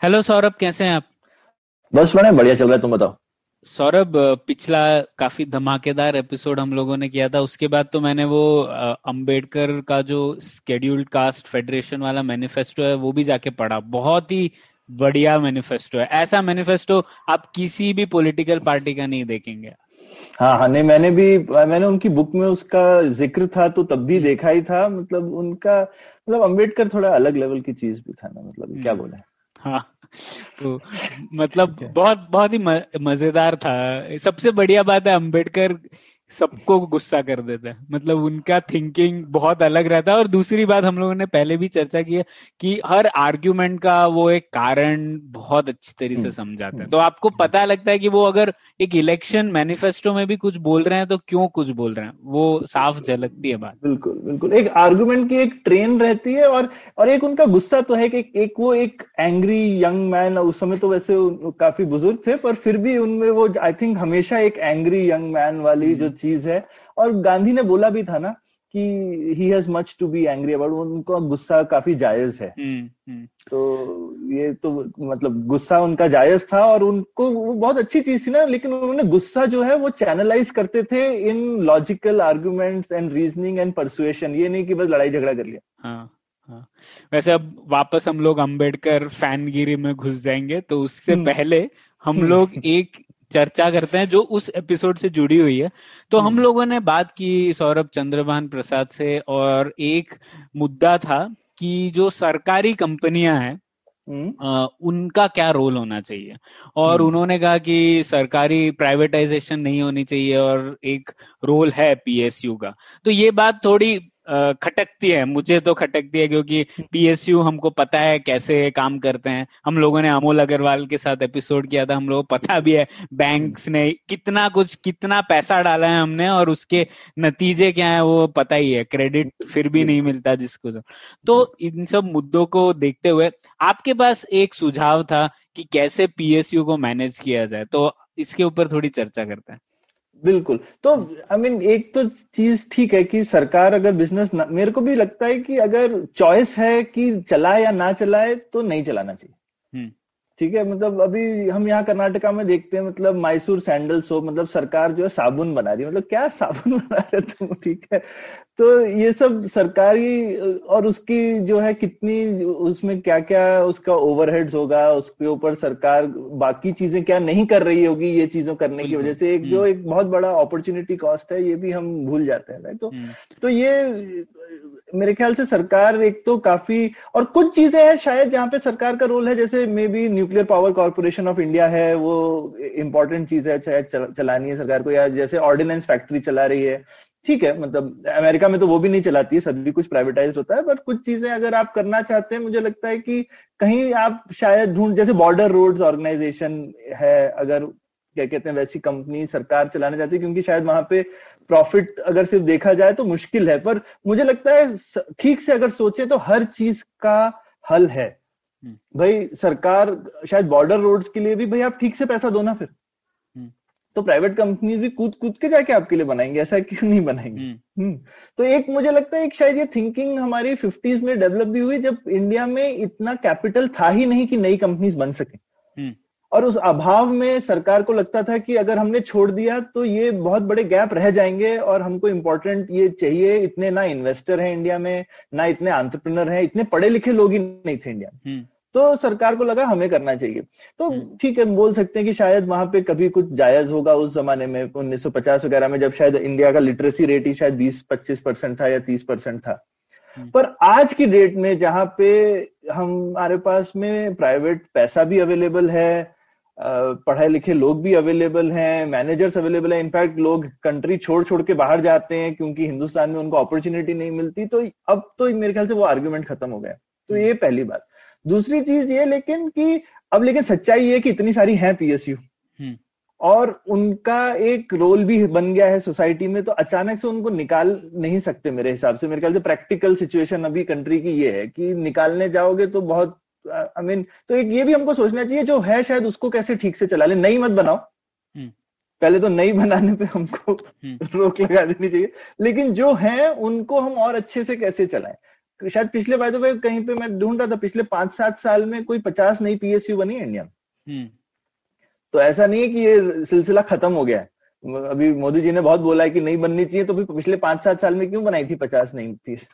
Hello Saurabh कैसे हैं आप? बस प्रणय बढ़िया चल रहा है तुम बताओ। सौरभ पिछला काफ़ी धमाकेदार एपिसोड हम लोगों ने किया था उसके बाद तो मैंने वो अंबेडकर का जो स्केड्यूल्ड कास्ट फेडरेशन वाला मैनिफेस्टो है वो भी जाके पढ़ा। बहुत ही बढ़िया मैनिफेस्टो है। ऐसा मैनिफेस्टो आप किसी भी पॉलिटिकल पार्टी का नहीं देखेंगे। हाँ हाँ नहीं मैंने भी मैंने उनकी बुक में उसका ज़िक्र था तो तब भी देखा ही था मतलब उनका मतलब अंबेडकर थोड़ा अलग लेवल की चीज़ भी था ना मतलब क्या बोला बोले? हाँ तो मतलब बहुत बहुत ही मज़ेदार था। सबसे बढ़िया बात है अंबेडकर सबको गुस्सा कर देता है। मतलब उनका थिंकिंग बहुत अलग रहता है और दूसरी बात हम लोगों ने पहले भी चर्चा की है कि हर आर्ग्यूमेंट का वो एक कारण बहुत अच्छी तरीके से हम्म, समझाता है। हम्म, तो आपको पता लगता है कि वो अगर एक इलेक्शन मैनिफेस्टो में भी कुछ बोल रहे हैं तो क्यों कुछ बोल रहे हैं? वो साफ़ झलकती है बात। बिल्कुल बिल्कुल। एक आर्ग्यूमेंट की एक ट्रेन रहती है और और एक उनका गुस्सा तो है कि एक वो एक एंग्री यंग मैन उस समय तो वैसे काफ़ी बुज़ुर्ग थे पर फिर भी उनमें वो आई थिंक हमेशा एक एंग्री यंग मैन वाली जो चीज़ है। और गांधी ने बोला भी था ना कि he has much to be angry about उनका गुस्सा काफ़ी जायज़ है। हम्म हम्म। तो ये तो मतलब गुस्सा उनका जायज़ था और उनको वो बहुत अच्छी चीज़ थी ना लेकिन उन्होंने गुस्सा जो है वो चैनलाइज करते थे in logical arguments and reasoning and persuasion ये नहीं कि बस लड़ाई झगड़ा कर लिया। हाँ हाँ। वैसे अब वापस हम लोग अंबेडकर फैनगिरी में घुस जाएँगे तो उससे हम्म। पहले हम। लोग एक चर्चा करते हैं जो उस एपिसोड से जुड़ी हुई है तो हम हम्म। लोगों ने बात की सौरभ चंद्रभान प्रसाद से और एक मुद्दा था कि जो सरकारी कंपनियाँ हैं हम्म, उनका क्या रोल होना चाहिए और हम्म। उन्होंने कहा कि सरकारी प्राइवेटाइजेशन नहीं होनी चाहिए और एक रोल है पीएसयू का तो ये बात थोड़ी खटकती है। मुझे तो खटकती है क्योंकि पीएसयू हमको पता है कैसे काम करते हैं। हम लोगों ने अमोल अग्रवाल के साथ एपिसोड किया था हम लोगों को पता भी है बैंक्स ने कितना कुछ कितना पैसा डाला है हमने और उसके नतीजे क्या है वो पता ही है। क्रेडिट फिर भी नहीं मिलता जिसको। तो इन सब मुद्दों को देखते हुए आपके पास एक सुझाव था कि कैसे पीएसयू को मैनेज किया जाए। तो इसके ऊपर थोड़ी चर्चा करते हैं। बिल्कुल। तो आई I मीन mean, एक तो चीज़ ठीक है कि सरकार अगर बिज़नेस मेरे को भी लगता है कि अगर चॉइस है कि चलाए या ना चलाए तो नहीं चलाना चाहिए। हम्म। ठीक है मतलब अभी हम यहाँ कर्नाटका में देखते हैं मतलब मैसूर सैंडल सोप मतलब सरकार जो है साबुन बना रही है। मतलब क्या साबुन बना रहे तुम? ठीक है। तो ये सब सरकारी और उसकी जो है कितनी उसमें क्या क्या उसका ओवरहेड्स होगा उसके ऊपर सरकार बाकी चीज़ें क्या नहीं कर रही होगी ये चीज़ों करने की वजह से? एक जो हम्म। एक बहुत बड़ा अपॉर्चुनिटी कॉस्ट है ये भी हम भूल जाते हैं राइट तो हम्म। तो ये मेरे ख्याल से सरकार एक तो काफ़ी और कुछ चीज़ें हैं शायद जहाँ पे सरकार का रोल है जैसे maybe nuclear power corporation of India है वो इम्पोर्टेंट चीज़ है शायद चल, चलानी है सरकार को या जैसे ऑर्डिनेंस फैक्ट्री चला रही है। ठीक है मतलब अमेरिका में तो वो भी नहीं चलाती है सभी कुछ प्राइवेटाइज होता है बट कुछ चीज़ें अगर आप करना चाहते हैं मुझे लगता है कि कहीं आप शायद ढूंढ जैसे बॉर्डर रोड्स ऑर्गेनाइजेशन है अगर क्या कहते हैं वैसी कंपनी सरकार चलाना चाहती है क्योंकि शायद वहाँ पे प्रॉफिट अगर सिर्फ़ देखा जाए तो मुश्किल है पर मुझे लगता है ठीक से अगर सोचे तो हर चीज़ का हल है। हम्म। भाई सरकार शायद बॉर्डर रोड्स के लिए भी भाई आप ठीक से पैसा दो ना फिर। हम्म। तो प्राइवेट कंपनीज़ भी कूद कूद के जाके आपके लिए बनाएँगे ऐसा क्यों नहीं बनाएँगे? हम्म। तो एक मुझे लगता है एक शायद ये थिंकिंग हमारी फिफ्टीज में डेवलप भी हुई जब इंडिया में इतना कैपिटल था ही नहीं कि नई कंपनीज़ बन सके। और उस अभाव में सरकार को लगता था कि अगर हमने छोड़ दिया तो ये बहुत बड़े गैप रह जाएँगे और हमको इम्पोर्टेंट ये चाहिए इतने ना इन्वेस्टर हैं इंडिया में ना इतने एंटरप्रेन्योर हैं इतने पढ़े लिखे लोग ही नहीं थे इंडिया में हम्म तो सरकार को लगा हमें करना चाहिए तो हम्म। ठीक है हम बोल सकते हैं कि शायद वहाँ पे कभी कुछ जायज़ होगा उस जमाने में 1950 वगैरह में जब शायद इंडिया का लिटरेसी रेट ही शायद 20-25 परसेंट था या 30 परसेंट था हम्म। पर आज की डेट में जहाँ पे हमारे पास में प्राइवेट पैसा भी अवेलेबल है पढ़े लिखे लोग भी अवेलेबल हैं मैनेजर्स अवेलेबल है। इनफैक्ट लोग कंट्री छोड़ छोड़ के बाहर जाते हैं क्योंकि हिंदुस्तान में उनको अपॉर्चुनिटी नहीं मिलती। तो अब तो मेरे ख्याल से वो आर्ग्यूमेंट खत्म हो गया। तो ये पहली बात। दूसरी चीज़ ये लेकिन कि अब लेकिन सच्चाई ये कि इतनी सारी हैं पीएसयू हम्म। और उनका एक रोल भी बन गया है सोसाइटी में तो अचानक से उनको निकाल नहीं सकते मेरे हिसाब से। मेरे ख्याल से प्रैक्टिकल सिचुएशन अभी कंट्री की ये है कि निकालने जाओगे तो बहुत आई मीन तो एक ये भी हमको सोचना चाहिए जो है शायद उसको कैसे ठीक से चला ले। नई मत बनाओ। हम्म। पहले तो नई बनाने पे हमको हम्म। रोक लगा देनी चाहिए। लेकिन जो है उनको हम और अच्छे से कैसे चलाएँ? शायद पिछले बाय द वे कहीं पे मैं ढूंढ रहा था पिछले पाँच सात साल में कोई पचास नई पीएसयू बनी इंडिया में हम्म, तो ऐसा नहीं है कि ये सिलसिला खत्म हो गया है। अभी मोदी जी ने बहुत बोला है कि नहीं बननी चाहिए तो फिर पिछले पाँच सात साल में क्यों बनाई थी पचास नई पीस।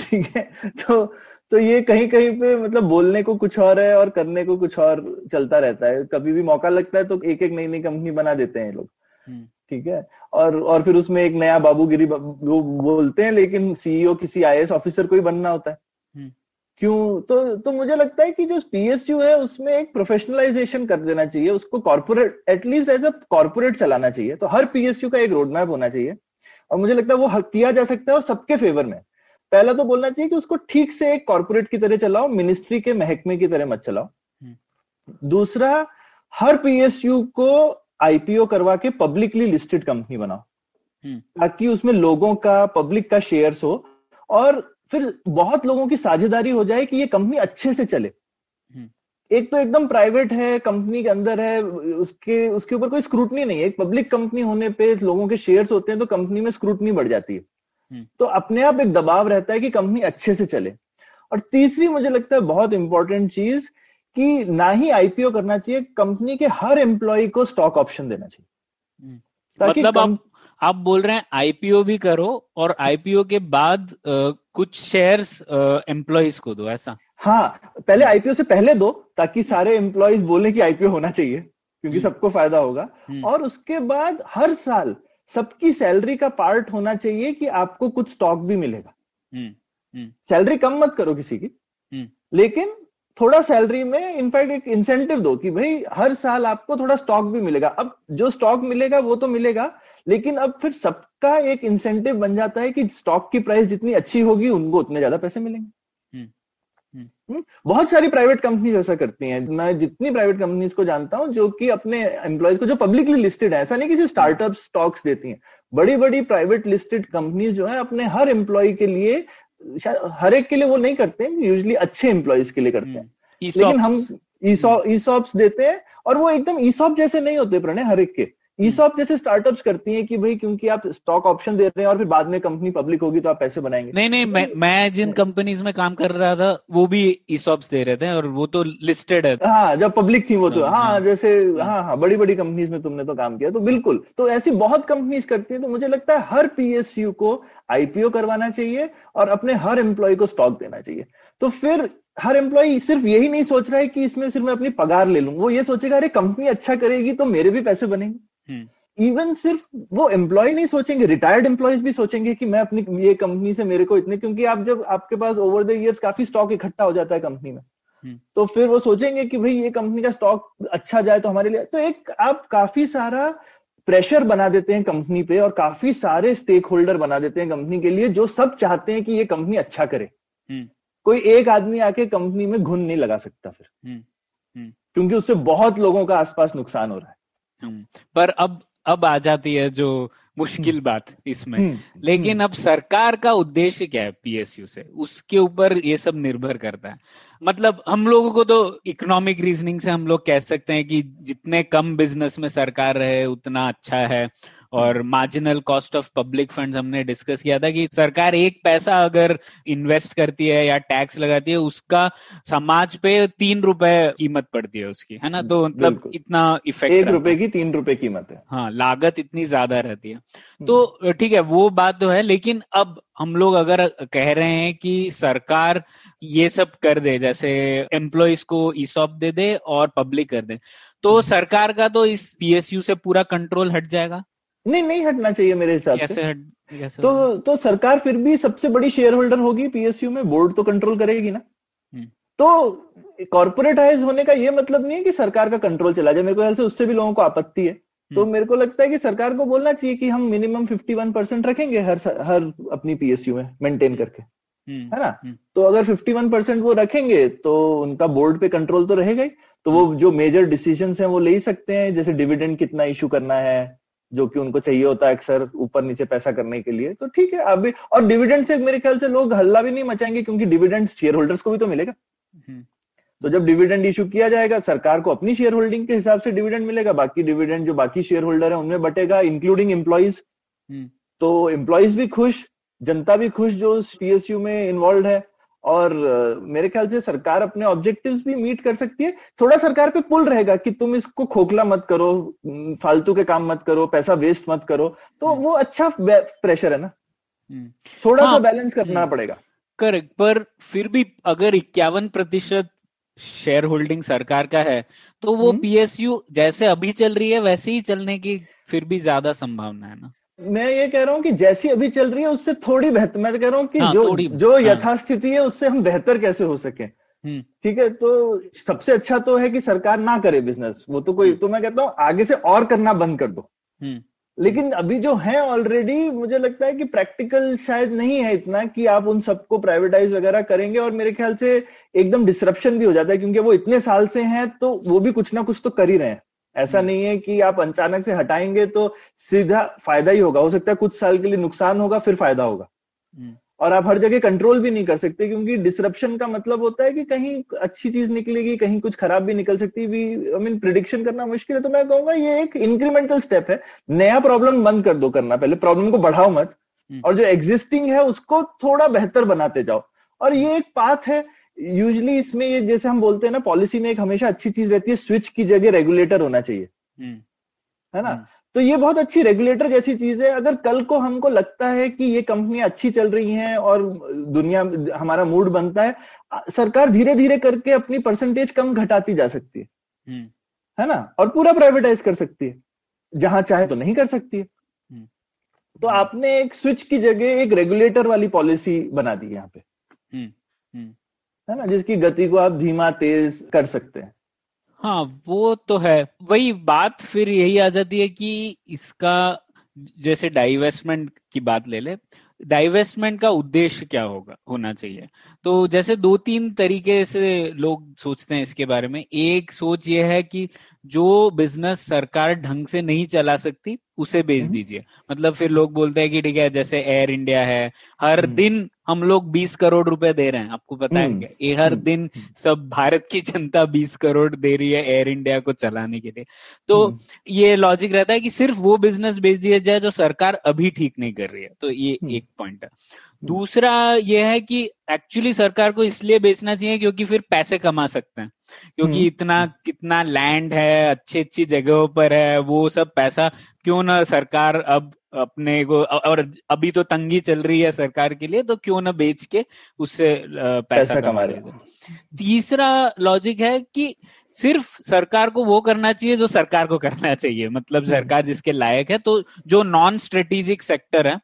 ठीक है? तो तो ये कहीं कहीं पे मतलब बोलने को कुछ और है और करने को कुछ और चलता रहता है। कभी भी मौका लगता है तो एक एक नई नई कंपनी बना देते हैं लोग। हम्म, ठीक है? और और फिर उसमें एक नया बाबूगिरी वो बोलते हैं लेकिन सीईओ किसी आईएएस ऑफिसर को ही बनना होता है। हम्म। क्यों? तो तो मुझे लगता है कि जो पीएसयू है उसमें एक प्रोफेशनलाइजेशन कर देना चाहिए। उसको corporate at least as a corporate चलाना चाहिए। तो हर पीएसयू का एक रोड मैप होना चाहिए। और मुझे लगता है वो किया जा सकता है और सबके फेवर में। पहला तो बोलना चाहिए कि उसको ठीक से एक कॉर्पोरेट की तरह चलाओ मिनिस्ट्री के महकमे की तरह मत चलाओ दूसरा हर पीएसयू को आईपीओ करवा के पब्लिकली लिस्टेड कंपनी बनाओ हम्म। ताकि उसमें लोगों का पब्लिक का शेयर्स हो और फिर बहुत लोगों की साझेदारी हो जाए कि ये कंपनी अच्छे से चले हम्म। एक तो एकदम प्राइवेट है कंपनी के अंदर है उसके उसके ऊपर कोई स्क्रूटनी नहीं है एक पब्लिक कंपनी होने पे लोगों के शेयर्स होते हैं तो कंपनी में स्क्रूटनी बढ़ जाती है हम्म। तो अपने आप एक दबाव रहता है कि कंपनी अच्छे से चले। और तीसरी मुझे लगता है बहुत इंपॉर्टेंट चीज़ कि ना ही आईपीओ करना चाहिए कंपनी के हर एम्प्लॉय को स्टॉक ऑप्शन देना चाहिए। हम्म। ताकि मतलब कम- आप आप बोल रहे हैं आईपीओ भी करो और आईपीओ के बाद अ, कुछ शेयर्स एम्प्लॉयज़ को दो ऐसा। हाँ पहले आईपीओ से पहले दो ताकि सारे एम्प्लॉयज़ बोले कि आईपीओ होना चाहिए क्योंकि हम्म। सबको फ़ायदा होगा। हम्म, और उसके बाद हर साल सबकी सैलरी का पार्ट होना चाहिए कि आपको कुछ स्टॉक भी मिलेगा हम्म, सैलरी कम मत करो किसी की हम्म। लेकिन थोड़ा सैलरी में इनफैक्ट एक इंसेंटिव दो कि भाई हर साल आपको थोड़ा स्टॉक भी मिलेगा अब जो स्टॉक मिलेगा वो तो मिलेगा लेकिन अब फिर सबका एक इंसेंटिव बन जाता है कि स्टॉक की प्राइस जितनी अच्छी होगी उनको उतने ज़्यादा पैसे मिलेंगे हम्म, हम्म। हम्म, बहुत सारी प्राइवेट कंपनीज़ ऐसा करती हैं मैं जितनी प्राइवेट कंपनीज़ को जानता हूँ जो कि अपने एम्प्लॉयज़ को जो पब्लिकली लिस्टेड है ऐसा नहीं किसी स्टार्टअप स्टॉक्स देती हैं। बड़ी बड़ी प्राइवेट लिस्टेड कंपनीज़ जो है अपने हर एम्प्लॉय के लिए शायद हर एक के लिए वो नहीं करते हैं यूजली अच्छे एम्प्लॉयज़ के लिए करते हैं। हम्म, लेकिन हम ईसॉप्स देते हैं और वो एकदम ईसॉप जैसे नहीं होते प्रणय हर एक के। ईसॉप जैसे स्टार्टअप्स करती हैं कि भाई क्योंकि आप स्टॉक ऑप्शन दे रहे हैं और फिर बाद में कंपनी पब्लिक होगी तो आप पैसे बनाएँगे। नहीं नहीं मैं मैं जिन कंपनीज़ में काम कर रहा था वो भी ईसॉप्स दे रहे थे और वो तो लिस्टेड है। हाँ जब पब्लिक थी वो तो। हाँ, हाँ हाँ। जैसे हाँ। हाँ बड़ी बड़ी कंपनीज़ में तुमने तो काम किया तो बिल्कुल। तो ऐसी बहुत कंपनीज़ करती है तो मुझे लगता है हर पीएसयू को आईपीओ करवाना चाहिए और अपने हर एम्प्लॉय को स्टॉक देना चाहिए। तो फिर हर एम्प्लॉय सिर्फ़ यही नहीं सोच रहा है कि इसमें सिर्फ़ मैं अपनी पगार ले लूँ वो ये सोचेगा अरे कंपनी अच्छा करेगी तो मेरे भी पैसे बनेंगे। हम्म, इवन सिर्फ़ वो एम्प्लॉय नहीं सोचेंगे रिटायर्ड एम्प्लॉयज़ भी सोचेंगे कि मैं अपनी ये कंपनी से मेरे को इतने क्योंकि आप जब आपके पास ओवर द इयर्स काफ़ी स्टॉक इकट्ठा हो जाता है कंपनी में हम्म। तो फिर वो सोचेंगे कि भाई ये कंपनी का स्टॉक अच्छा जाए तो हमारे लिए तो एक आप काफ़ी सारा प्रेशर बना देते हैं कंपनी पे और काफ़ी सारे स्टेक होल्डर बना देते हैं कंपनी के लिए जो सब चाहते हैं कि ये कंपनी अच्छा करे हम्म। कोई एक आदमी आके कंपनी में घुन नहीं लगा सकता फिर हम्म, हम्म। क्योंकि उससे बहुत लोगों का आसपास नुकसान हो रहा है हम्म। पर अब अब आ जाती है जो मुश्किल बात इसमें। हम्म, लेकिन अब सरकार का उद्देश्य क्या है पीएसयू से? उसके ऊपर ये सब निर्भर करता है। मतलब हम लोगों को तो इकोनॉमिक रीजनिंग से हम लोग कह सकते हैं कि जितने कम बिज़नेस में सरकार रहे उतना अच्छा है। और marginal cost of public funds हमने डिस्कस किया था कि सरकार एक पैसा अगर इन्वेस्ट करती है या टैक्स लगाती है उसका समाज पे तीन रुपए कीमत पड़ती है उसकी है ना? तो मतलब इतना इफ़ेक्ट एक रुपए की तीन रुपए कीमत है। हाँ लागत इतनी ज़्यादा रहती है। हम्म। तो ठीक है वो बात तो है लेकिन अब हम लोग अगर कह रहे हैं कि सरकार ये सब कर दे जैसे एम्प्लॉयज़ को ईसॉप दे दे और पब्लिक कर दे तो हम्म। सरकार का तो इस पीएसयू से पूरा कंट्रोल हट जाएगा। नहीं नहीं हटना चाहिए मेरे हिसाब से। हट तो तो सरकार फिर भी सबसे बड़ी शेयर होल्डर होगी पीएसयू में बोर्ड तो कंट्रोल करेगी ना। हम्म। तो कॉर्पोरेटाइज होने का ये मतलब नहीं है कि सरकार का कंट्रोल चला जाए। मेरे को ख्याल से उससे भी लोगों को आपत्ति है। तो हम्म। मेरे को लगता है कि सरकार को बोलना चाहिए कि हम मिनिमम 51 परसेंट रखेंगे हर हर अपनी पीएसयू में मेंटेन करके। है ना? तो अगर 51 परसेंट वो रखेंगे तो उनका बोर्ड पे कंट्रोल तो रहेगा ही। तो वो जो मेजर डिसीज़न है वो ले ही सकते हैं। जैसे डिविडेंड कितना इशू करना है जो कि उनको चाहिए होता है अक्सर ऊपर नीचे पैसा करने के लिए तो ठीक है आप भी और डिविडेंड से मेरे ख्याल से लोग हल्ला भी नहीं मचाएँगे क्योंकि डिविडेंड शेयर होल्डर्स को भी तो मिलेगा। तो जब डिविडेंड इशू किया जाएगा सरकार को अपनी शेयर होल्डिंग के हिसाब से डिविडेंड मिलेगा बाकी डिविडेंड जो बाकी शेयर होल्डर है उनमें बटेगा इंक्लूडिंग एम्प्लॉइज तो एम्प्लॉयज़ भी खुश जनता भी खुश जो पीएसयू में इन्वॉल्व है। और मेरे ख्याल से सरकार अपने ऑब्जेक्टिव्स भी मीट कर सकती है थोड़ा सरकार पे पुल रहेगा कि तुम इसको खोखला मत करो फालतू के काम मत करो पैसा वेस्ट मत करो तो हम्म। वो अच्छा प्रेशर है ना हम्म। थोड़ा हाँ, सा बैलेंस करना हम्म। पड़ेगा करेक्ट पर फिर भी अगर इक्यावन प्रतिशत शेयर होल्डिंग सरकार का है तो वो पीएसयू जैसे अभी चल रही है वैसे ही चलने की फिर भी ज़्यादा संभावना है ना मैं ये कह रहा हूँ कि जैसी अभी चल रही है उससे थोड़ी बेहतर मैं कह रहा हूँ कि हाँ, जो जो हाँ. यथास्थिति है उससे हम बेहतर कैसे हो सके हम्म। ठीक है तो सबसे अच्छा तो है कि सरकार ना करे बिज़नेस वो तो कोई हम्म। तो मैं कहता हूँ आगे से और करना बंद कर दो हम्म। लेकिन अभी जो है ऑलरेडी मुझे लगता है कि प्रैक्टिकल शायद नहीं है इतना कि आप उन सबको प्राइवेटाइज वगैरह करेंगे और मेरे ख्याल से एकदम डिस्ट्रप्शन भी हो जाता है क्योंकि वो इतने साल से हैं तो वो भी कुछ ना कुछ तो कर ही रहे हैं ऐसा हम्म। नहीं है कि आप अचानक से हटाएँगे तो सीधा फ़ायदा ही होगा। हो सकता है कुछ साल के लिए नुकसान होगा फिर फ़ायदा होगा। हम्म। और आप हर जगह कंट्रोल भी नहीं कर सकते क्योंकि डिसरप्शन का मतलब होता है कि कहीं अच्छी चीज़ निकलेगी कहीं कुछ खराब भी निकल सकती है। आई मीन प्रिडिक्शन करना मुश्किल है। तो मैं कहूँगा ये एक इंक्रीमेंटल स्टेप है। नया प्रॉब्लम बंद कर दो करना पहले। प्रॉब्लम को बढ़ाओ मत। हम्म। और जो एग्जिस्टिंग है उसको थोड़ा बेहतर बनाते जाओ। और ये एक पाथ है यूजली इसमें ये जैसे हम बोलते हैं ना पॉलिसी में एक हमेशा अच्छी चीज़ रहती है स्विच की जगह रेगुलेटर होना चाहिए। हम्म। है ना? हम्म। तो ये बहुत अच्छी रेगुलेटर जैसी चीज़ है। अगर कल को हमको लगता है कि ये कंपनियाँ अच्छी चल रही हैं और दुनिया हमारा मूड बनता है सरकार धीरे धीरे करके अपनी परसेंटेज कम घटाती जा सकती है। हम्म। है ना? और पूरा प्राइवेटाइज कर सकती है। जहाँ चाहे तो नहीं कर सकती है। तो आपने एक स्विच की जगह एक रेगुलेटर वाली पॉलिसी बना दी यहाँ पे। है ना, जिसकी गति को आप धीमा, तेज कर सकते हैं। हाँ वो तो है। वही बात फिर यही आ जाती है कि इसका जैसे डाइवेस्टमेंट की बात ले ले डाइवेस्टमेंट का उद्देश्य क्या होगा, होना चाहिए। तो जैसे दो तीन तरीके से लोग सोचते हैं इसके बारे में। एक सोच ये है कि जो बिज़नेस सरकार ढंग से नहीं चला सकती उसे बेच हम्म। दीजिए। मतलब फिर लोग बोलते हैं कि ठीक है जैसे एयर इंडिया है हर हम्म। दिन हम लोग 20 करोड़ रुपए दे रहे हैं आपको पता है हम्म। क्या? ये हर दिन सब भारत की जनता 20 करोड़ दे रही है एयर इंडिया को चलाने के लिए। तो ये लॉजिक रहता है कि सिर्फ़ वो बिज़नेस बेच दिया जाए जो सरकार अभी ठीक नहीं कर रही है। तो ये एक पॉइंट है। दूसरा यह है कि एक्चुअली सरकार को इसलिए बेचना चाहिए क्योंकि फिर पैसे कमा सकते हैं क्योंकि हम्म। इतना कितना लैंड है अच्छी अच्छी जगहों पर है वो सब पैसा क्यों ना सरकार अब अपने को और अभी तो तंगी चल रही है सरकार के लिए तो क्यों ना बेच के उससे पैसा, पैसा कमा रहे तीसरा लॉजिक है कि सिर्फ़ सरकार को वो करना चाहिए जो सरकार को करना चाहिए मतलब हम्म। सरकार जिसके लायक है तो जो नॉन स्ट्रेटेजिक सेक्टर है हम्म।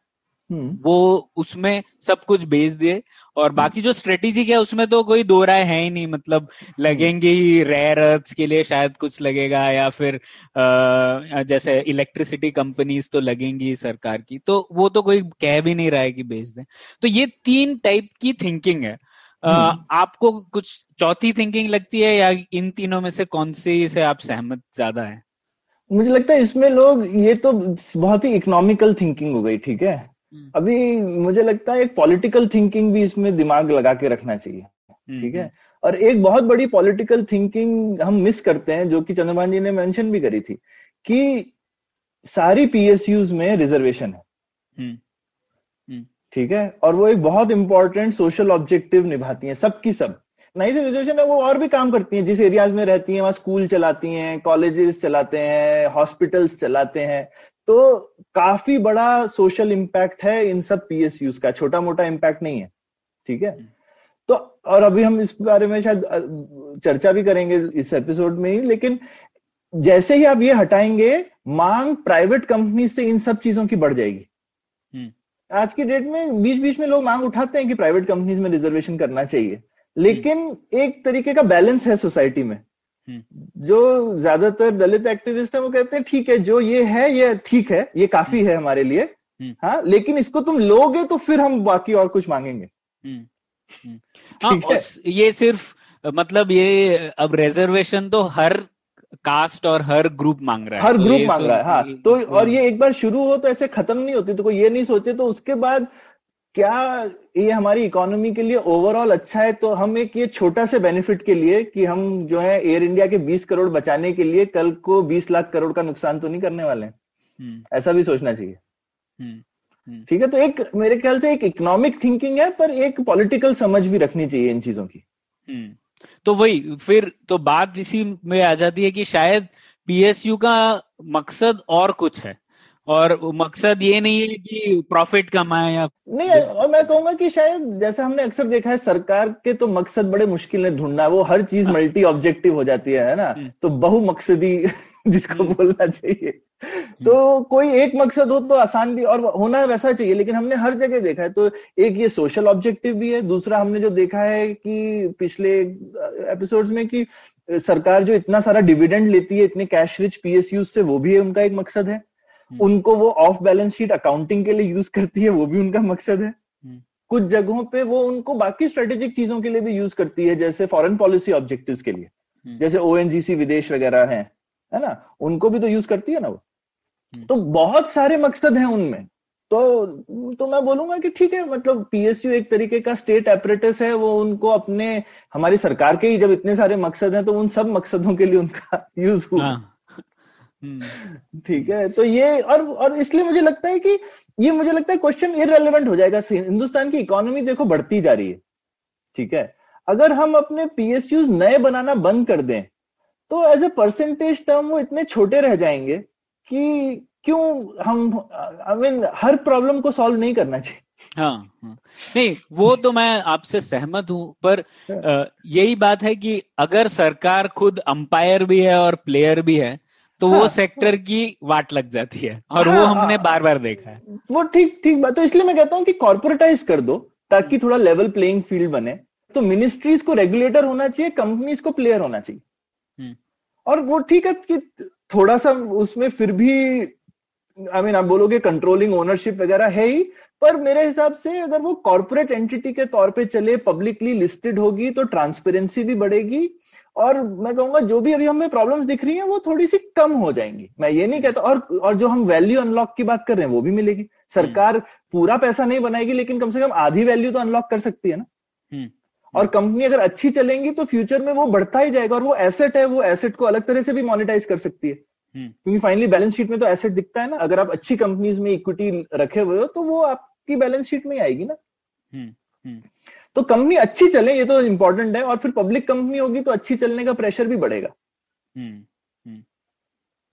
वो उसमें सब कुछ बेच दिए और हम्म। बाकी जो स्ट्रेटेजिक है उसमें तो कोई दो राय है ही नहीं मतलब लगेंगे ही रेयर अर्थ के लिए शायद कुछ लगेगा या फिर आ, जैसे इलेक्ट्रिसिटी कंपनीज़ तो लगेंगी सरकार की तो वो तो कोई कह भी नहीं रहा है कि बेच दें तो ये तीन टाइप की थिंकिंग है आ, हम्म। आपको कुछ चौथी थिंकिंग लगती है या इन तीनों में से कौन सी से आप सहमत ज़्यादा है मुझे लगता है इसमें लोग ये तो बहुत ही इकोनॉमिकल थिंकिंग हो गई ठीक है हम्म। अभी मुझे लगता है एक पॉलिटिकल थिंकिंग भी इसमें दिमाग लगा के रखना चाहिए हम्म, ठीक है? हम्म। और एक बहुत बड़ी पॉलिटिकल थिंकिंग हम मिस करते हैं जो कि चंद्रमान जी ने मेंशन भी करी थी कि सारी पीएसयूज में रिजर्वेशन है। ठीक है? और वो एक बहुत इंपॉर्टेंट सोशल ऑब्जेक्टिव निभाती है सबकी सब। नहीं से रिजर्वेशन है वो और भी काम करती हैं। जिस एरियाज़ में रहती हैं वहाँ स्कूल चलाती हैं कॉलेजेस चलाते हैं हॉस्पिटल्स चलाते हैं। तो काफ़ी बड़ा सोशल इम्पैक्ट है इन सब पीएसयूज का छोटा मोटा इम्पैक्ट नहीं है ठीक है तो और अभी हम इस बारे में शायद चर्चा भी करेंगे इस एपिसोड में ही लेकिन जैसे ही आप ये हटाएँगे मांग प्राइवेट कंपनी से इन सब चीज़ों की बढ़ जाएगी हम्म। आज की डेट में बीच बीच में लोग मांग उठाते हैं कि प्राइवेट कंपनीज़ में रिजर्वेशन करना चाहिए लेकिन एक तरीके का बैलेंस है सोसाइटी में। जो ज़्यादातर दलित एक्टिविस्ट है वो कहते हैं ठीक है जो ये है ये ठीक है ये काफ़ी हम्म। है हमारे लिए। हम्म। हाँ लेकिन इसको तुम लोगे तो फिर हम बाकी और कुछ मांगेंगे। हाँ, ये सिर्फ़ मतलब ये अब रिजर्वेशन तो हर कास्ट और हर ग्रुप मांग रहा है। हर ग्रुप तो मांग रहा है हाँ। तो और ये एक बार शुरू हो तो ऐसे खत्म नहीं होती तो कोई ये नहीं सोचे तो उसके बाद क्या ये हमारी इकोनॉमी के लिए ओवरऑल अच्छा है? तो हम एक ये छोटा से बेनिफिट के लिए कि हम जो है एयर इंडिया के 20 करोड़ बचाने के लिए कल को 20 लाख करोड़ का नुकसान तो नहीं करने वाले हैं। हम्म। ऐसा भी सोचना चाहिए। हम्म, हम्म। ठीक है? तो एक मेरे ख्याल से एक इकोनॉमिक थिंकिंग है पर एक पॉलिटिकल समझ भी रखनी चाहिए इन चीज़ों की। तो वही फिर तो बात इसी में आ जाती है कि शायद पीएसयू का मकसद और कुछ है। और मकसद ये नहीं है कि प्रॉफिट कमाए या नहीं और मैं कहूँगा कि शायद जैसा हमने अक्सर देखा है सरकार के तो मकसद बड़े मुश्किल है ढूंढना वो हर चीज़ मल्टी हाँ। ऑब्जेक्टिव हो जाती है ना हम्म। तो बहु मकसदी जिसको हम्म। बोलना चाहिए हम्म। तो कोई एक मकसद हो तो आसान भी और होना वैसा चाहिए लेकिन हमने हर जगह देखा है तो एक ये सोशल ऑब्जेक्टिव भी है दूसरा हमने जो देखा है कि पिछले एपिसोड्स में कि सरकार जो इतना सारा डिविडेंड लेती है इतने कैश रिच पीएसयू से वो भी उनका एक मकसद है। उनको वो ऑफ़ बैलेंस शीट अकाउंटिंग के लिए यूज़ करती है वो भी उनका मकसद है हम्म। कुछ जगहों पे वो उनको बाकी स्ट्रेटेजिक चीज़ों के लिए भी यूज़ करती है जैसे फॉरेन पॉलिसी ऑब्जेक्टिव्स के लिए हम्म। जैसे ओ विदेश वगैरह है है ना उनको भी तो यूज़ करती है ना वो तो बहुत सारे मकसद हैं उनमें तो तो मैं बोलूँगा कि ठीक है मतलब पीएसयू एक तरीके का स्टेट ऑपरेटस है वो उनको अपने हमारी सरकार के ही जब इतने सारे मकसद हैं तो उन सब मकसदों के लिए उनका यूज़ हुआ हाँ। हम्म। ठीक है तो ये और और इसलिए मुझे लगता है कि ये मुझे लगता है क्वेश्चन इरेलीवेंट हो जाएगा। हिंदुस्तान की इकोनॉमी देखो बढ़ती जा रही है ठीक है? अगर हम अपने पीएसयू नए बनाना बंद कर दें तो एज ए परसेंटेज टर्म वो इतने छोटे रह जाएँगे कि क्यों हम आई I मीन mean, हर प्रॉब्लम को सॉल्व नहीं करना चाहिए। हाँ, हाँ। नहीं वो तो मैं आपसे सहमत हूँ पर हाँ। यही बात है कि अगर सरकार खुद अंपायर भी है और प्लेयर भी है तो हाँ, वो सेक्टर की वाट लग जाती है और हाँ, वो हमने हाँ, बार बार देखा है। वो ठीक ठीक बात तो इसलिए मैं कहता हूँ कि कॉर्पोरेटाइज कर दो ताकि थोड़ा लेवल प्लेइंग फ़ील्ड बने। तो मिनिस्ट्रीज को रेगुलेटर होना चाहिए कंपनीज़ को प्लेयर होना चाहिए। हम्म। और वो ठीक है कि थोड़ा सा उसमें फिर भी आई मीन आप बोलोगे कंट्रोलिंग ओनरशिप वगैरह है ही पर मेरे हिसाब से अगर वो कॉर्पोरेट एंटिटी के तौर पे चले पब्लिकली लिस्टेड होगी तो ट्रांसपेरेंसी भी बढ़ेगी और मैं कहूँगा जो भी अभी हमें प्रॉब्लम्स दिख रही हैं वो थोड़ी सी कम हो जाएँगी। मैं ये नहीं कहता और और जो हम वैल्यू अनलॉक की बात कर रहे हैं वो भी मिलेगी। सरकार हम्म। पूरा पैसा नहीं बनाएगी लेकिन कम से कम आधी वैल्यू तो अनलॉक कर सकती है ना? हम्म। और कंपनी अगर अच्छी चलेंगी तो फ्यूचर में वो बढ़ता ही जाएगा और वो एसेट है वो एसेट को अलग तरह से भी मोनिटाइज कर सकती है। हम्म। क्योंकि फाइनली बैलेंस शीट में तो एसेट दिखता है ना? अगर आप अच्छी कंपनीज़ में इक्विटी रखे हुए हो तो वो आपकी बैलेंस शीट में ही आएगी ना? तो कंपनी अच्छी चले ये तो इम्पोर्टेंट है और फिर पब्लिक कंपनी होगी तो अच्छी चलने का प्रेशर भी बढ़ेगा। हम्म, हम्म।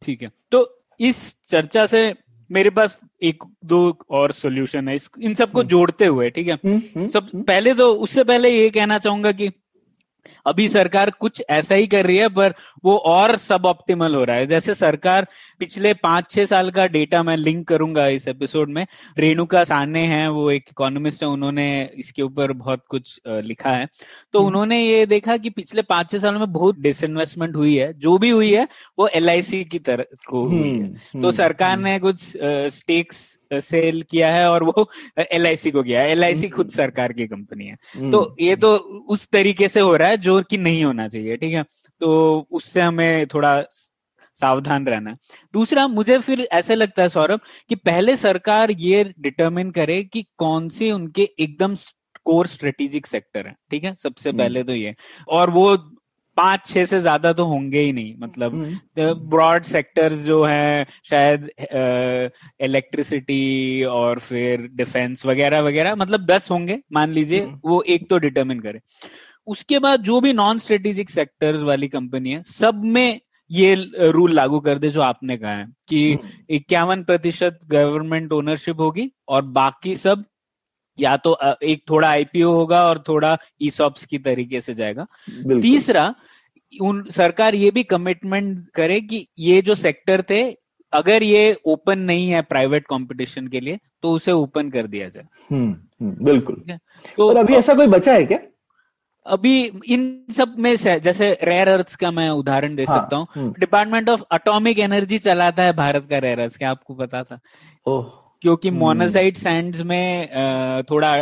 ठीक है। तो इस चर्चा से मेरे पास एक दो और सोल्यूशन है। इन सबको हम्म। जोड़ते हुए ठीक है? सब पहले तो उससे पहले ये कहना चाहूँगा कि अभी सरकार कुछ ऐसा ही कर रही है पर वो और सब ऑप्टिमल हो रहा है। जैसे सरकार पिछले पाँच छह साल का डेटा मैं लिंक करूँगा इस एपिसोड में। रेणुका साने हैं वो एक इकोनॉमिस्ट है उन्होंने इसके ऊपर बहुत कुछ लिखा है। तो हम्म। उन्होंने ये देखा कि पिछले पाँच छह सालों में बहुत डिसइन्वेस्टमेंट हुई है। जो भी हुई है वो LIC की तरह को हुई है। हम्म, तो हम्म, सरकार ने कुछ स्टेक्स सेल किया है और वो एलआईसी को किया है। एल खुद सरकार की कंपनी है। हम्म। तो ये तो उस तरीके से हो रहा है जो कि नहीं होना चाहिए ठीक है? तो उससे हमें थोड़ा सावधान रहना दूसरा मुझे फिर ऐसे लगता है सौरभ कि पहले सरकार ये डिटरमिन करे कि कौन से उनके एकदम कोर स्ट्रेटेजिक सेक्टर है ठीक है? सबसे हम्म। पहले तो ये। और वो पाँच छह से ज़्यादा तो होंगे ही नहीं मतलब ब्रॉड हम्म। सेक्टर्स जो है शायद इलेक्ट्रिसिटी और फिर डिफेंस वगैरह वगैरह मतलब दस होंगे मान लीजिए हम्म। वो एक तो डिटरमिन करे उसके बाद जो भी नॉन स्ट्रेटेजिक सेक्टर्स वाली कंपनी है सब में ये रूल लागू कर दे जो आपने कहा है कि हम्म। इक्यावन प्रतिशत गवर्नमेंट ओनरशिप होगी और बाकी सब या तो एक थोड़ा आईपीओ होगा और थोड़ा ईसॉप्स की तरीके से जाएगा। तीसरा उन सरकार ये भी कमिटमेंट करे कि ये जो सेक्टर थे अगर ये ओपन नहीं है प्राइवेट कंपटीशन के लिए तो उसे ओपन कर दिया जाए। हम्म, हम्म बिल्कुल। तो और अभी ऐसा कोई बचा है क्या? अभी इन सब में से जैसे रेयर अर्थ का मैं उदाहरण दे हाँ, सकता हूँ। डिपार्टमेंट ऑफ़ अटोमिक एनर्जी चलाता है भारत का रेयर अर्थ क्या आपको पता था? ओह क्योंकि मोनाजाइट सैंड्स में थोड़ा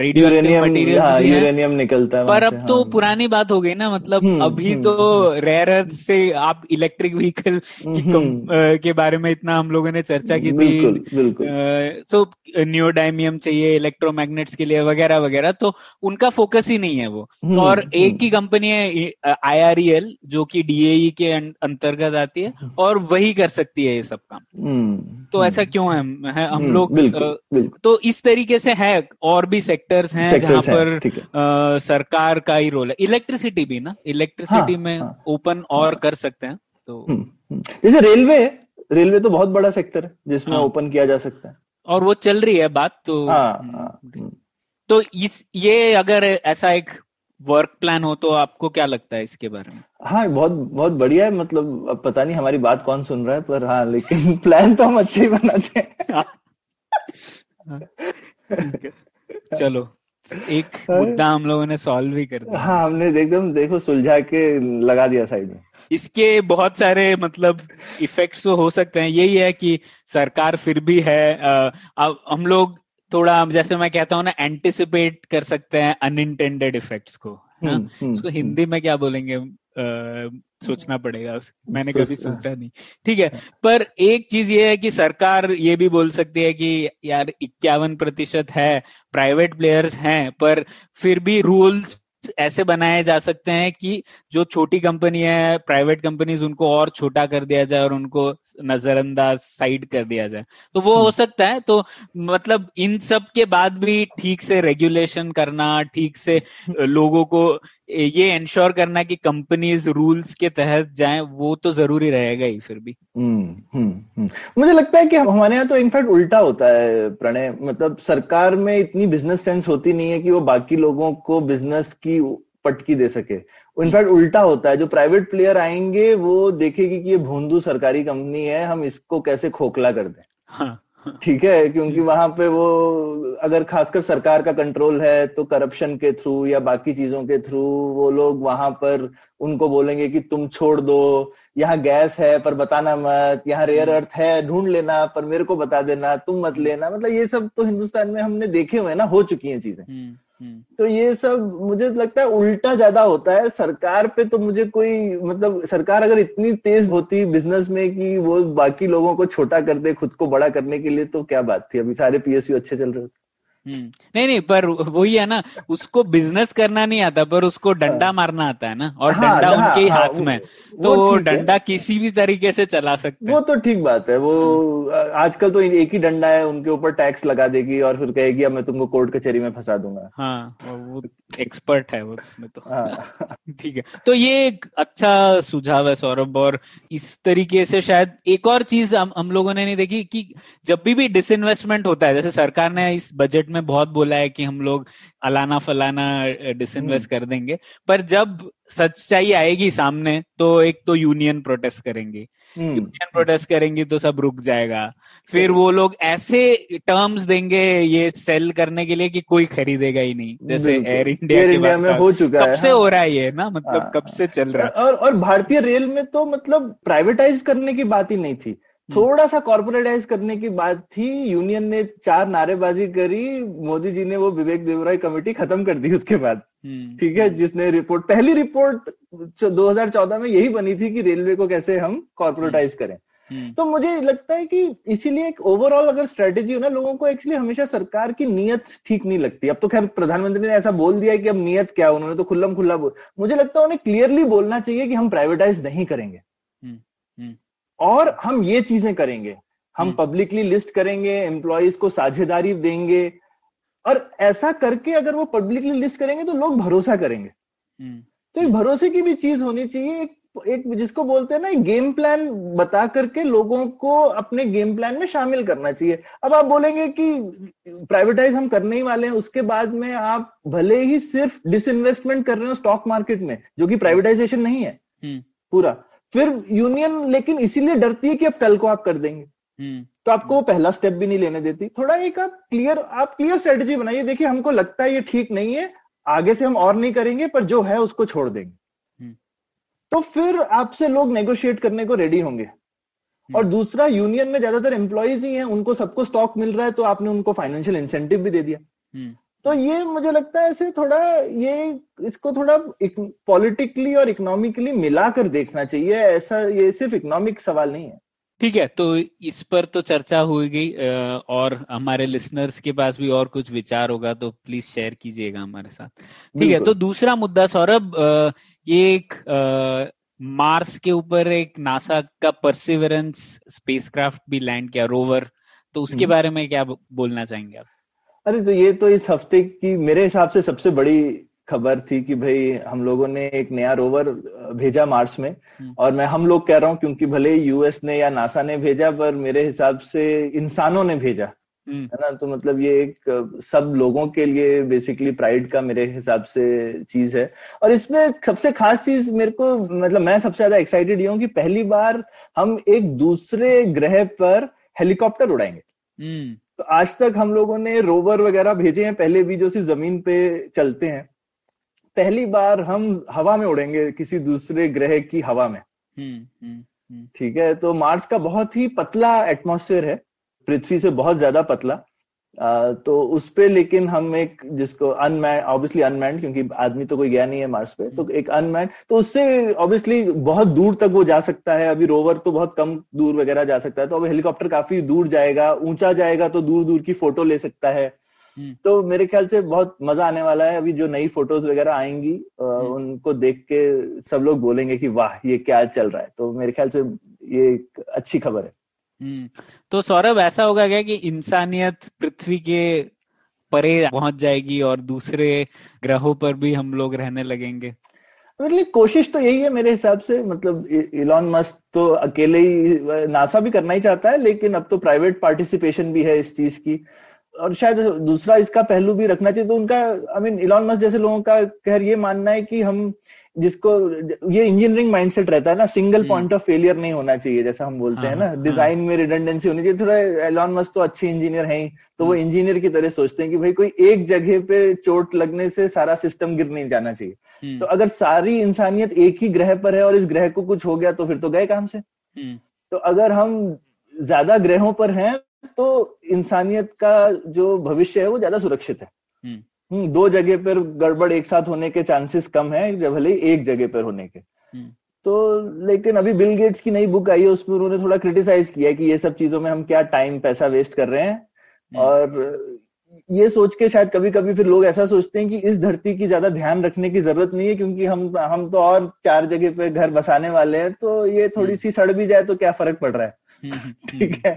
रेडियो मटेरियल हाँ, यूरेनियम निकलता है पर अब तो हाँ। पुरानी बात हो गई ना मतलब हम्म, अभी हम्म, तो रेयर अर्थ से आप इलेक्ट्रिक व्हीकल के बारे में इतना हम लोगों ने चर्चा की थी। सो न्यूडाइमियम चाहिए इलेक्ट्रोमैग्नेट्स के लिए वगैरह वगैरह तो उनका फोकस ही नहीं है वो। और एक ही कंपनी है आई जो कि डीएई के अं-, अंतर्गत आती है और वही कर सकती है ये सब काम। तो ऐसा क्यों है हम हम्म, लोग तो इस तरीके से है और भी सेक्टर्स हैं जहाँ पर आ, सरकार का ही रोल है। इलेक्ट्रिसिटी भी ना? इलेक्ट्रिसिटी हाँ, में हाँ, ओपन और हाँ, कर सकते हैं तो हम्म, हम्म। जैसे रेलवे रेलवे तो बहुत बड़ा सेक्टर है जिसमें हाँ, ओपन किया जा सकता है। और वो चल रही है बात तो हाँ, तो इस ये अगर ऐसा एक वर्क प्लान हो तो आपको क्या लगता है इसके बारे में? हाँ बहुत बहुत बढ़िया है मतलब अब पता नहीं हमारी बात कौन सुन रहा है पर हाँ लेकिन प्लान तो हम अच्छे ही बनाते हैं। चलो एक मुद्दा हम लोगों ने सॉल्व भी कर दिया। हाँ हमने एकदम देखो सुलझा के लगा दिया साइड में। इसके बहुत सारे मतलब इफेक्ट्स तो हो सकते हैं। यही है कि सरकार फिर भी है अब हम लोग थोड़ा जैसे मैं कहता हूँ ना एंटिसिपेट कर सकते हैं अनइंटेंडेड इफेक्ट्स को हाँ? हम्म, उसको हिंदी में क्या बोलेंगे? सोचना पड़ेगा मैंने कभी सोचा नहीं। ठीक है। पर एक चीज़ ये है कि सरकार ये भी बोल सकती है कि यार इक्यावन प्रतिशत है प्राइवेट प्लेयर्स हैं पर फिर भी रूल्स ऐसे बनाए जा सकते हैं कि जो छोटी कंपनी है प्राइवेट कंपनीज़ उनको और छोटा कर दिया जाए और उनको नजरअंदाज साइड कर दिया जाए तो वो हो हम्म। सकता है तो मतलब इन सब के बाद भी ठीक से रेगुलेशन करना ठीक से लोगों को ये इंश्योर करना कि कंपनीज़ रूल्स के तहत जाएँ वो तो ज़रूरी रहेगा ही फिर भी हम्म हम्म, हम्म। मुझे लगता है कि हमारे यहाँ तो इनफैक्ट उल्टा होता है प्रणय मतलब सरकार में इतनी बिज़नेस सेंस होती नहीं है कि वो बाकी लोगों को बिज़नेस की पटकी दे सके। इनफैक्ट उल्टा होता है। जो प्राइवेट प्लेयर आएँगे वो देखेगी कि ये भोंदू सरकारी कंपनी है हम इसको कैसे खोखला कर दें। हाँ, ठीक है? क्योंकि वहाँ पे वो अगर खासकर सरकार का कंट्रोल है तो करप्शन के थ्रू या बाकी चीज़ों के थ्रू वो लोग वहाँ पर उनको बोलेंगे कि तुम छोड़ दो। यहाँ गैस है पर बताना मत। यहाँ रेयर अर्थ है ढूंढ लेना पर मेरे को बता देना तुम मत लेना। मतलब ये सब तो हिंदुस्तान में हमने देखे हुए ना हो चुकी है चीज़ें। हम्म। तो ये सब मुझे लगता है उल्टा ज़्यादा होता है। सरकार पे तो मुझे कोई मतलब सरकार अगर इतनी तेज होती बिज़नेस में कि वो बाकी लोगों को छोटा कर दे, खुद को बड़ा करने के लिए तो क्या बात थी? अभी सारे पीएसयू अच्छे चल रहे होते हम्म। नहीं नहीं पर वही है ना उसको बिज़नेस करना नहीं आता पर उसको डंडा हाँ। मारना आता है ना और हाँ, डंडा हाँ, उनके ही हाँ, हाथ में तो वो डंडा किसी भी तरीके से चला सकते वो तो ठीक बात है वो आजकल तो एक ही डंडा है उनके ऊपर टैक्स लगा देगी और फिर कहेगी अब मैं तुमको कोर्ट कचहरी में फंसा दूँगा। हाँ वो एक्सपर्ट है उसमें तो। हाँ। ठीक है तो ये एक अच्छा सुझाव है सौरभ और इस तरीके से शायद एक और चीज़ हम हम लोगों ने नहीं देखी कि जब भी भी डिसइन्वेस्टमेंट होता है जैसे सरकार ने इस बजट में बहुत बोला है कि हम लोग अलाना फलाना डिसइन्वेस्ट हम्म। कर देंगे। पर जब सच्चाई आएगी सामने तो एक तो यूनियन प्रोटेस्ट करेंगे। यूनियन हम्म। प्रोटेस्ट करेंगी तो सब रुक जाएगा। फिर वो लोग ऐसे टर्म्स देंगे ये सेल करने के लिए कि कोई खरीदेगा ही नहीं। जैसे एयर इंडिया एयर इंडिया में हो चुका कब है से हो। रहा है ये ना? मतलब हाँ, कब से चल रहा है? और और भारतीय रेल में तो मतलब प्राइवेटाइज करने की बात ही नहीं थी। थोड़ा सा कॉर्पोरेटाइज करने की बात थी। यूनियन ने चार नारेबाजी करी। मोदी जी ने वो विवेक देवराय कमेटी खत्म कर दी उसके बाद। हम्म। ठीक है जिसने रिपोर्ट पहली रिपोर्ट 2014 में यही बनी थी कि रेलवे को कैसे हम कॉर्पोरेटाइज करें। हम्म। तो मुझे लगता है कि इसीलिए एक ओवरऑल अगर स्ट्रेटेजी हो ना लोगों को एक्चुअली हमेशा सरकार की नीयत ठीक नहीं लगती। अब तो खैर प्रधानमंत्री ने ऐसा बोल दिया है कि अब नीयत क्या उन्होंने तो खुल्लम खुल्ला बोल मुझे लगता है उन्हें क्लियरली बोलना चाहिए कि हम प्राइवेटाइज नहीं करेंगे। हम्म, हम्म। और हम ये चीज़ें करेंगे। हम पब्लिकली लिस्ट करेंगे एम्प्लॉयज़ को साझेदारी देंगे। और ऐसा करके अगर वो पब्लिकली लिस्ट करेंगे तो लोग भरोसा करेंगे। तो एक भरोसे की भी चीज़ होनी चाहिए। एक एक जिसको बोलते हैं ना गेम प्लान बता करके लोगों को अपने गेम प्लान में शामिल करना चाहिए। अब आप बोलेंगे कि प्राइवेटाइज हम करने ही वाले हैं उसके बाद में आप भले ही सिर्फ़ डिसइन्वेस्टमेंट कर रहे हो स्टॉक मार्केट में जो कि प्राइवेटाइजेशन नहीं है। हम्म। पूरा। फिर यूनियन लेकिन इसीलिए डरती है कि अब कल को आप कर देंगे। हम्म। तो आपको वो पहला स्टेप भी नहीं लेने देती। थोड़ा एक आप क्लियर आप क्लियर स्ट्रेटेजी बनाइए। देखिए हमको लगता है ये ठीक नहीं है। आगे से हम और नहीं करेंगे पर जो है उसको छोड़ देंगे। तो फिर आपसे लोग नेगोशिएट करने को रेडी होंगे। और दूसरा यूनियन में ज़्यादातर एम्प्लॉयज़ ही हैं उनको सबको स्टॉक मिल रहा है तो आपने उनको फाइनेंशियल इंसेंटिव भी दे दिया। हम्म, तो ये मुझे लगता है ऐसे थोड़ा ये इसको थोड़ा पॉलिटिकली और इकोनॉमिकली मिलाकर देखना चाहिए ऐसा ये सिर्फ़ इकोनॉमिक सवाल नहीं है। ठीक है तो इस पर तो चर्चा होगी और हमारे लिसनर्स के पास भी और कुछ विचार होगा तो प्लीज़ शेयर कीजिएगा हमारे साथ। ठीक है तो दूसरा मुद्दा सौरभ ये एक मार्स के ऊपर एक नासा का परसिवरेंस स्पेसक्राफ्ट भी लैंड किया रोवर तो उसके हम्म। बारे में क्या बोलना चाहेंगे आप? अरे तो ये तो इस हफ़्ते की मेरे हिसाब से सबसे बड़ी खबर थी कि भाई हम लोगों ने एक नया रोवर भेजा मार्स में। हम्म। और मैं हम लोग कह रहा हूँ क्योंकि भले यूएस ने या नासा ने भेजा पर मेरे हिसाब से इंसानों ने भेजा। हम्म, है ना? तो मतलब ये एक सब लोगों के लिए बेसिकली प्राइड का मेरे हिसाब से चीज़ है। और इसमें सबसे खास चीज़ मेरे को मतलब मैं सबसे ज़्यादा एक्साइटेड ये हूँ कि पहली बार हम एक दूसरे ग्रह पर हेलीकॉप्टर उड़ाएँगे। हम्म, तो आज तक हम लोगों ने रोवर वगैरह भेजे हैं पहले भी जो सिर्फ़ ज़मीन पे चलते हैं। पहली बार हम हवा में उड़ेंगे किसी दूसरे ग्रह की हवा में। हम्म, हम्म, हम्म, ठीक है तो मार्स का बहुत ही पतला एटमोसफेयर है पृथ्वी से बहुत ज़्यादा पतला। तो उस पे लेकिन हम एक जिसको अनमैन ऑब्वियसली अनमैंड क्योंकि आदमी तो कोई गया नहीं है मार्स पे तो एक अनमैंड तो उससे ऑब्वियसली बहुत दूर तक वो जा सकता है। अभी रोवर तो बहुत कम दूर वगैरह जा सकता है तो अब हेलीकॉप्टर काफ़ी दूर जाएगा ऊँचा जाएगा तो दूर दूर की फ़ोटो ले सकता है। हम्म। तो मेरे ख्याल से बहुत मज़ा आने वाला है। अभी जो नई फ़ोटोज़ वगैरह आएँगी अ, उनको देख के सब लोग बोलेंगे कि वाह ये क्या चल रहा है? तो मेरे ख्याल से ये एक अच्छी खबर है। हम्म तो सौरभ, ऐसा होगा क्या कि इंसानियत पृथ्वी के परे पहुँच जाएगी और दूसरे ग्रहों पर भी हम लोग रहने लगेंगे? मतलब कोशिश तो यही है मेरे हिसाब से। मतलब इलॉन मस्क तो अकेले ही, नासा भी करना ही चाहता है, लेकिन अब तो प्राइवेट पार्टिसिपेशन भी है इस चीज़ की। और शायद दूसरा इसका पहलू भी रखना चाहिए। तो उनका आई मीन इलॉन मस्क जैसे लोगों का खैर ये मानना है कि हम जिसको ये इंजीनियरिंग माइंडसेट रहता है ना सिंगल हम्म। पॉइंट ऑफ़ फेलियर नहीं होना चाहिए जैसा हम बोलते हाँ, हैं ना। हाँ, डिज़ाइन में रिडंडेंसी होनी चाहिए। थोड़ा एलॉन मस्क तो अच्छे इंजीनियर है ही तो वो हम्म। इंजीनियर की तरह सोचते हैं कि भाई कोई एक जगह पे चोट लगने से सारा सिस्टम गिर नहीं जाना चाहिए। हम्म, तो अगर सारी इंसानियत एक ही ग्रह पर है और इस ग्रह को कुछ हो गया तो फिर तो गए काम से। हम्म, तो अगर हम ज़्यादा ग्रहों पर हैं तो इंसानियत का जो भविष्य है वो ज़्यादा सुरक्षित है। हम्म। हम्म, दो जगह पर गड़बड़ एक साथ होने के चांसेस कम है जब भले एक जगह पर होने के हम्म। तो लेकिन अभी बिल गेट्स की नई बुक आई है उसमें उन्होंने थोड़ा क्रिटिसाइज किया कि ये सब चीज़ों में हम क्या टाइम पैसा वेस्ट कर रहे हैं हम्म। और ये सोच के शायद कभी कभी फिर लोग ऐसा सोचते हैं कि इस धरती की ज़्यादा ध्यान रखने की ज़रूरत नहीं है क्योंकि हम हम तो और चार जगह पे घर बसाने वाले हैं तो ये थोड़ी सी सड़ भी जाए तो क्या फ़र्क पड़ रहा है हम्म, हम्म, ठीक है।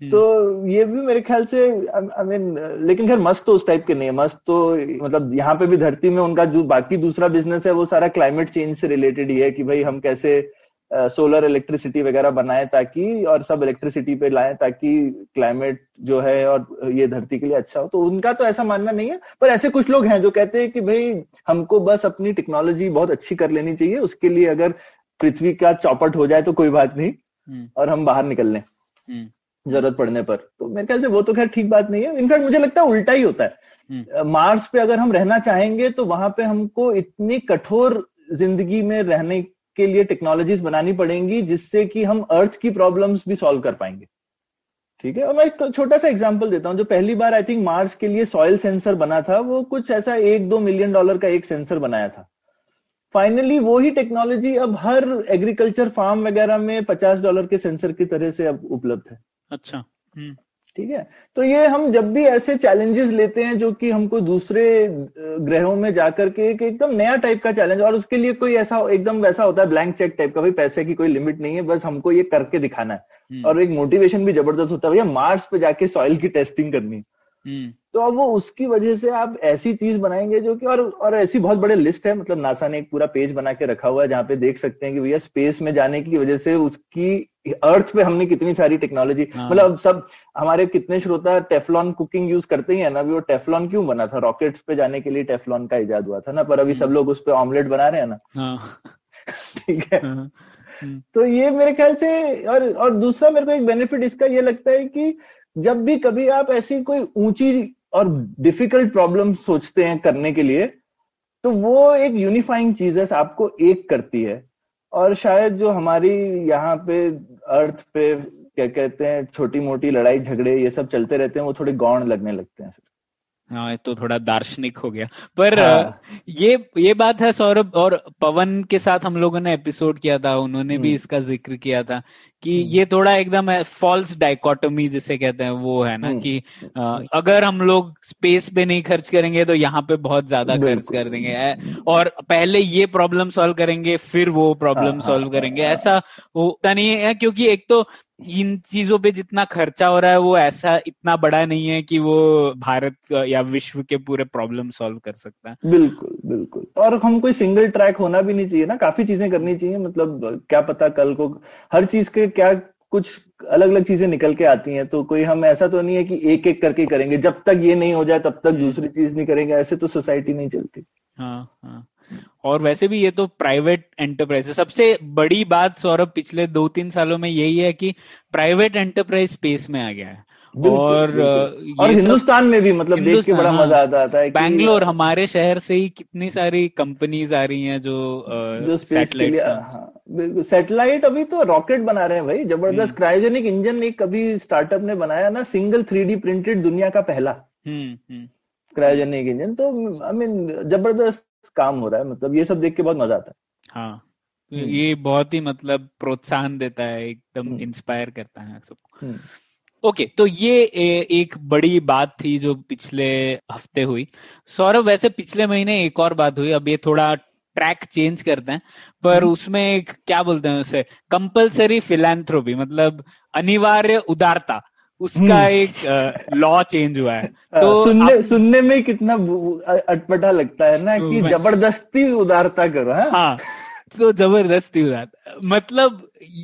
हम्म, तो ये भी मेरे ख्याल से आई मीन लेकिन खैर मस्त तो उस टाइप के नहीं है। मस्त तो मतलब यहाँ पे भी धरती में उनका जो बाकी दूसरा बिज़नेस है वो सारा क्लाइमेट चेंज से रिलेटेड ही है कि भाई हम कैसे सोलर इलेक्ट्रिसिटी वगैरह बनाए ताकि और सब इलेक्ट्रिसिटी पे लाए ताकि क्लाइमेट जो है और ये धरती के लिए अच्छा हो। तो उनका तो ऐसा मानना नहीं है पर ऐसे कुछ लोग हैं जो कहते हैं कि भाई हमको बस अपनी टेक्नोलॉजी बहुत अच्छी कर लेनी चाहिए उसके लिए अगर पृथ्वी का चौपट हो जाए तो कोई बात नहीं हम्म, और हम बाहर निकल लें। हम्म, ज़रूरत पड़ने पर। तो मेरे ख्याल से वो तो खैर ठीक बात नहीं है। इनफैक्ट मुझे लगता है उल्टा ही होता है। हम्म। मार्स पे अगर हम रहना चाहेंगे तो वहाँ पे हमको इतनी कठोर ज़िंदगी में रहने के लिए टेक्नोलॉजीज़ बनानी पड़ेंगी जिससे कि हम अर्थ की प्रॉब्लम्स भी सॉल्व कर पाएँगे। ठीक है? और मैं एक छोटा सा एग्जांपल देता हूँ। जो पहली बार आई थिंक मार्स के लिए सॉइल सेंसर बना था वो कुछ ऐसा एक दो मिलियन डॉलर का एक सेंसर बनाया था। फाइनली वो ही टेक्नोलॉजी अब हर एग्रीकल्चर फार्म वगैरह में पचास डॉलर के सेंसर की तरह से अब उपलब्ध है। अच्छा। हम्म, ठीक है? तो ये हम जब भी ऐसे चैलेंजेस लेते हैं जो कि हमको दूसरे ग्रहों में जाकर के एक एकदम नया टाइप का चैलेंज और उसके लिए कोई ऐसा एकदम वैसा होता है ब्लैंक चेक टाइप का भाई पैसे की कोई लिमिट नहीं है बस हमको ये करके दिखाना है। हम्म, और एक मोटिवेशन भी ज़बरदस्त होता है भैया मार्स पे जाके सॉइल की टेस्टिंग करनी। है हम्म, तो अब वो उसकी वजह से आप ऐसी चीज़ बनाएँगे जो कि और और ऐसी बहुत बड़े लिस्ट है मतलब नासा ने एक पूरा पेज बना के रखा हुआ है जहाँ पे देख सकते हैं कि भैया स्पेस में जाने की वजह से उसकी अर्थ पे हमने कितनी सारी टेक्नोलॉजी हाँ। मतलब सब हमारे कितने श्रोता टेफलॉन कुकिंग यूज़ करते ही है ना अभी वो टेफलॉन क्यों बना था? रॉकेट्स पे जाने के लिए टेफलॉन का इजाद हुआ था ना पर अभी सब लोग उस पर ऑमलेट बना रहे हैं ना। हाँ, ठीक है। हाँ, हम्म, तो ये मेरे ख्याल से और और दूसरा मेरे को एक बेनिफिट इसका ये लगता है कि जब भी कभी आप ऐसी कोई ऊँची और डिफ़िकल्ट प्रॉब्लम सोचते हैं करने के लिए तो वो एक यूनिफाइंग चीज़ है आपको एक करती है। और शायद जो हमारी यहाँ पे अर्थ पे, क्या कहते हैं छोटी मोटी लड़ाई झगड़े ये सब चलते रहते हैं, वो थोड़े गौण लगने लगते हैं हाँ तो थोड़ा दार्शनिक हो गया पर हाँ. ये ये बात है सौरभ और पवन के साथ हम लोगों ने एपिसोड किया था उन्होंने भी हम्म। इसका ज़िक्र किया था कि हम्म। ये थोड़ा एकदम फॉल्स डाइकोटोमी जिसे कहते हैं वो है ना हम्म। कि आ, अगर हम लोग स्पेस पे नहीं खर्च करेंगे तो यहाँ पे बहुत ज़्यादा खर्च कर देंगे और पहले ये प्रॉब्लम सॉल्व करेंगे फिर वो प्रॉब्लम हाँ, सॉल्व हाँ, करेंगे ऐसा होता नहीं है क्योंकि एक तो इन चीज़ों पे जितना खर्चा हो रहा है वो ऐसा इतना बड़ा नहीं है कि वो भारत या विश्व के पूरे प्रॉब्लम सॉल्व कर सकता है। बिल्कुल बिल्कुल। और हम कोई सिंगल ट्रैक होना भी नहीं चाहिए ना काफ़ी चीज़ें करनी चाहिए मतलब क्या पता कल को हर चीज़ के क्या कुछ अलग अलग चीज़ें निकल के आती हैं तो कोई हम ऐसा तो नहीं है कि एक एक करके करेंगे। जब तक ये नहीं हो जाए तब तक दूसरी चीज़ नहीं करेंगे ऐसे तो सोसाइटी नहीं चलती। हाँ हाँ। और वैसे भी ये तो प्राइवेट एंटरप्राइज है। सबसे बड़ी बात सौरभ पिछले दो तीन सालों में यही है कि प्राइवेट एंटरप्राइज स्पेस में आ गया है। और और हिंदुस्तान में भी मतलब देख के बड़ा हाँ, मज़ा आता है बैंगलोर हमारे शहर से ही कितनी सारी कंपनीज़ आ रही हैं जो जो सैटेलाइट हाँ, बिल्कुल। सैटेलाइट अभी तो रॉकेट बना रहे हैं भाई। ज़बरदस्त क्रायोजेनिक इंजन एक कभी स्टार्टअप ने बनाया ना सिंगल थ्री प्रिंटेड दुनिया का पहला। क्रायोजेनिक हम्म, इंजन हम्म। तो आई मीन ज़बरदस्त काम हो रहा है मतलब ये सब देख के बहुत मज़ा आता है हाँ हम्म। ये बहुत ही मतलब प्रोत्साहन देता है एकदम इंस्पायर हम्म। करता है सबको हम्म। ओके तो ये ए, एक बड़ी बात थी जो पिछले हफ़्ते हुई सौरभ वैसे पिछले महीने एक और बात हुई अब ये थोड़ा ट्रैक चेंज करते हैं पर उसमें एक क्या बोलते हैं उसे कंपलसरी फिलेंथ्रोपी मतलब अनिवार्य उदारता उसका हम्म। एक लॉ चेंज हुआ है। हाँ, तो सुनने आप... सुनने में कितना अटपटा लगता है ना कि ज़बरदस्ती उदारता करो हाँ, हाँ तो ज़बरदस्ती उदारता। मतलब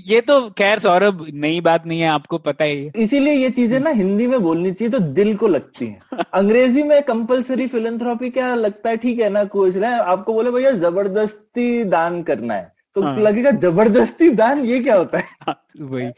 ये तो खैर सौरभ नई बात नहीं है आपको पता ही इसीलिए ये चीज़ें ना हिंदी में बोलनी चाहिए तो दिल को लगती है। अंग्रेज़ी में कंपलसरी फिलेंथ्रॉपी क्या लगता है? ठीक है ना कुछ ना आपको बोले भैया ज़बरदस्ती दान करना है। तो हाँ। लगेगा ज़बरदस्ती दान? ये क्या होता है? हाँ, वही।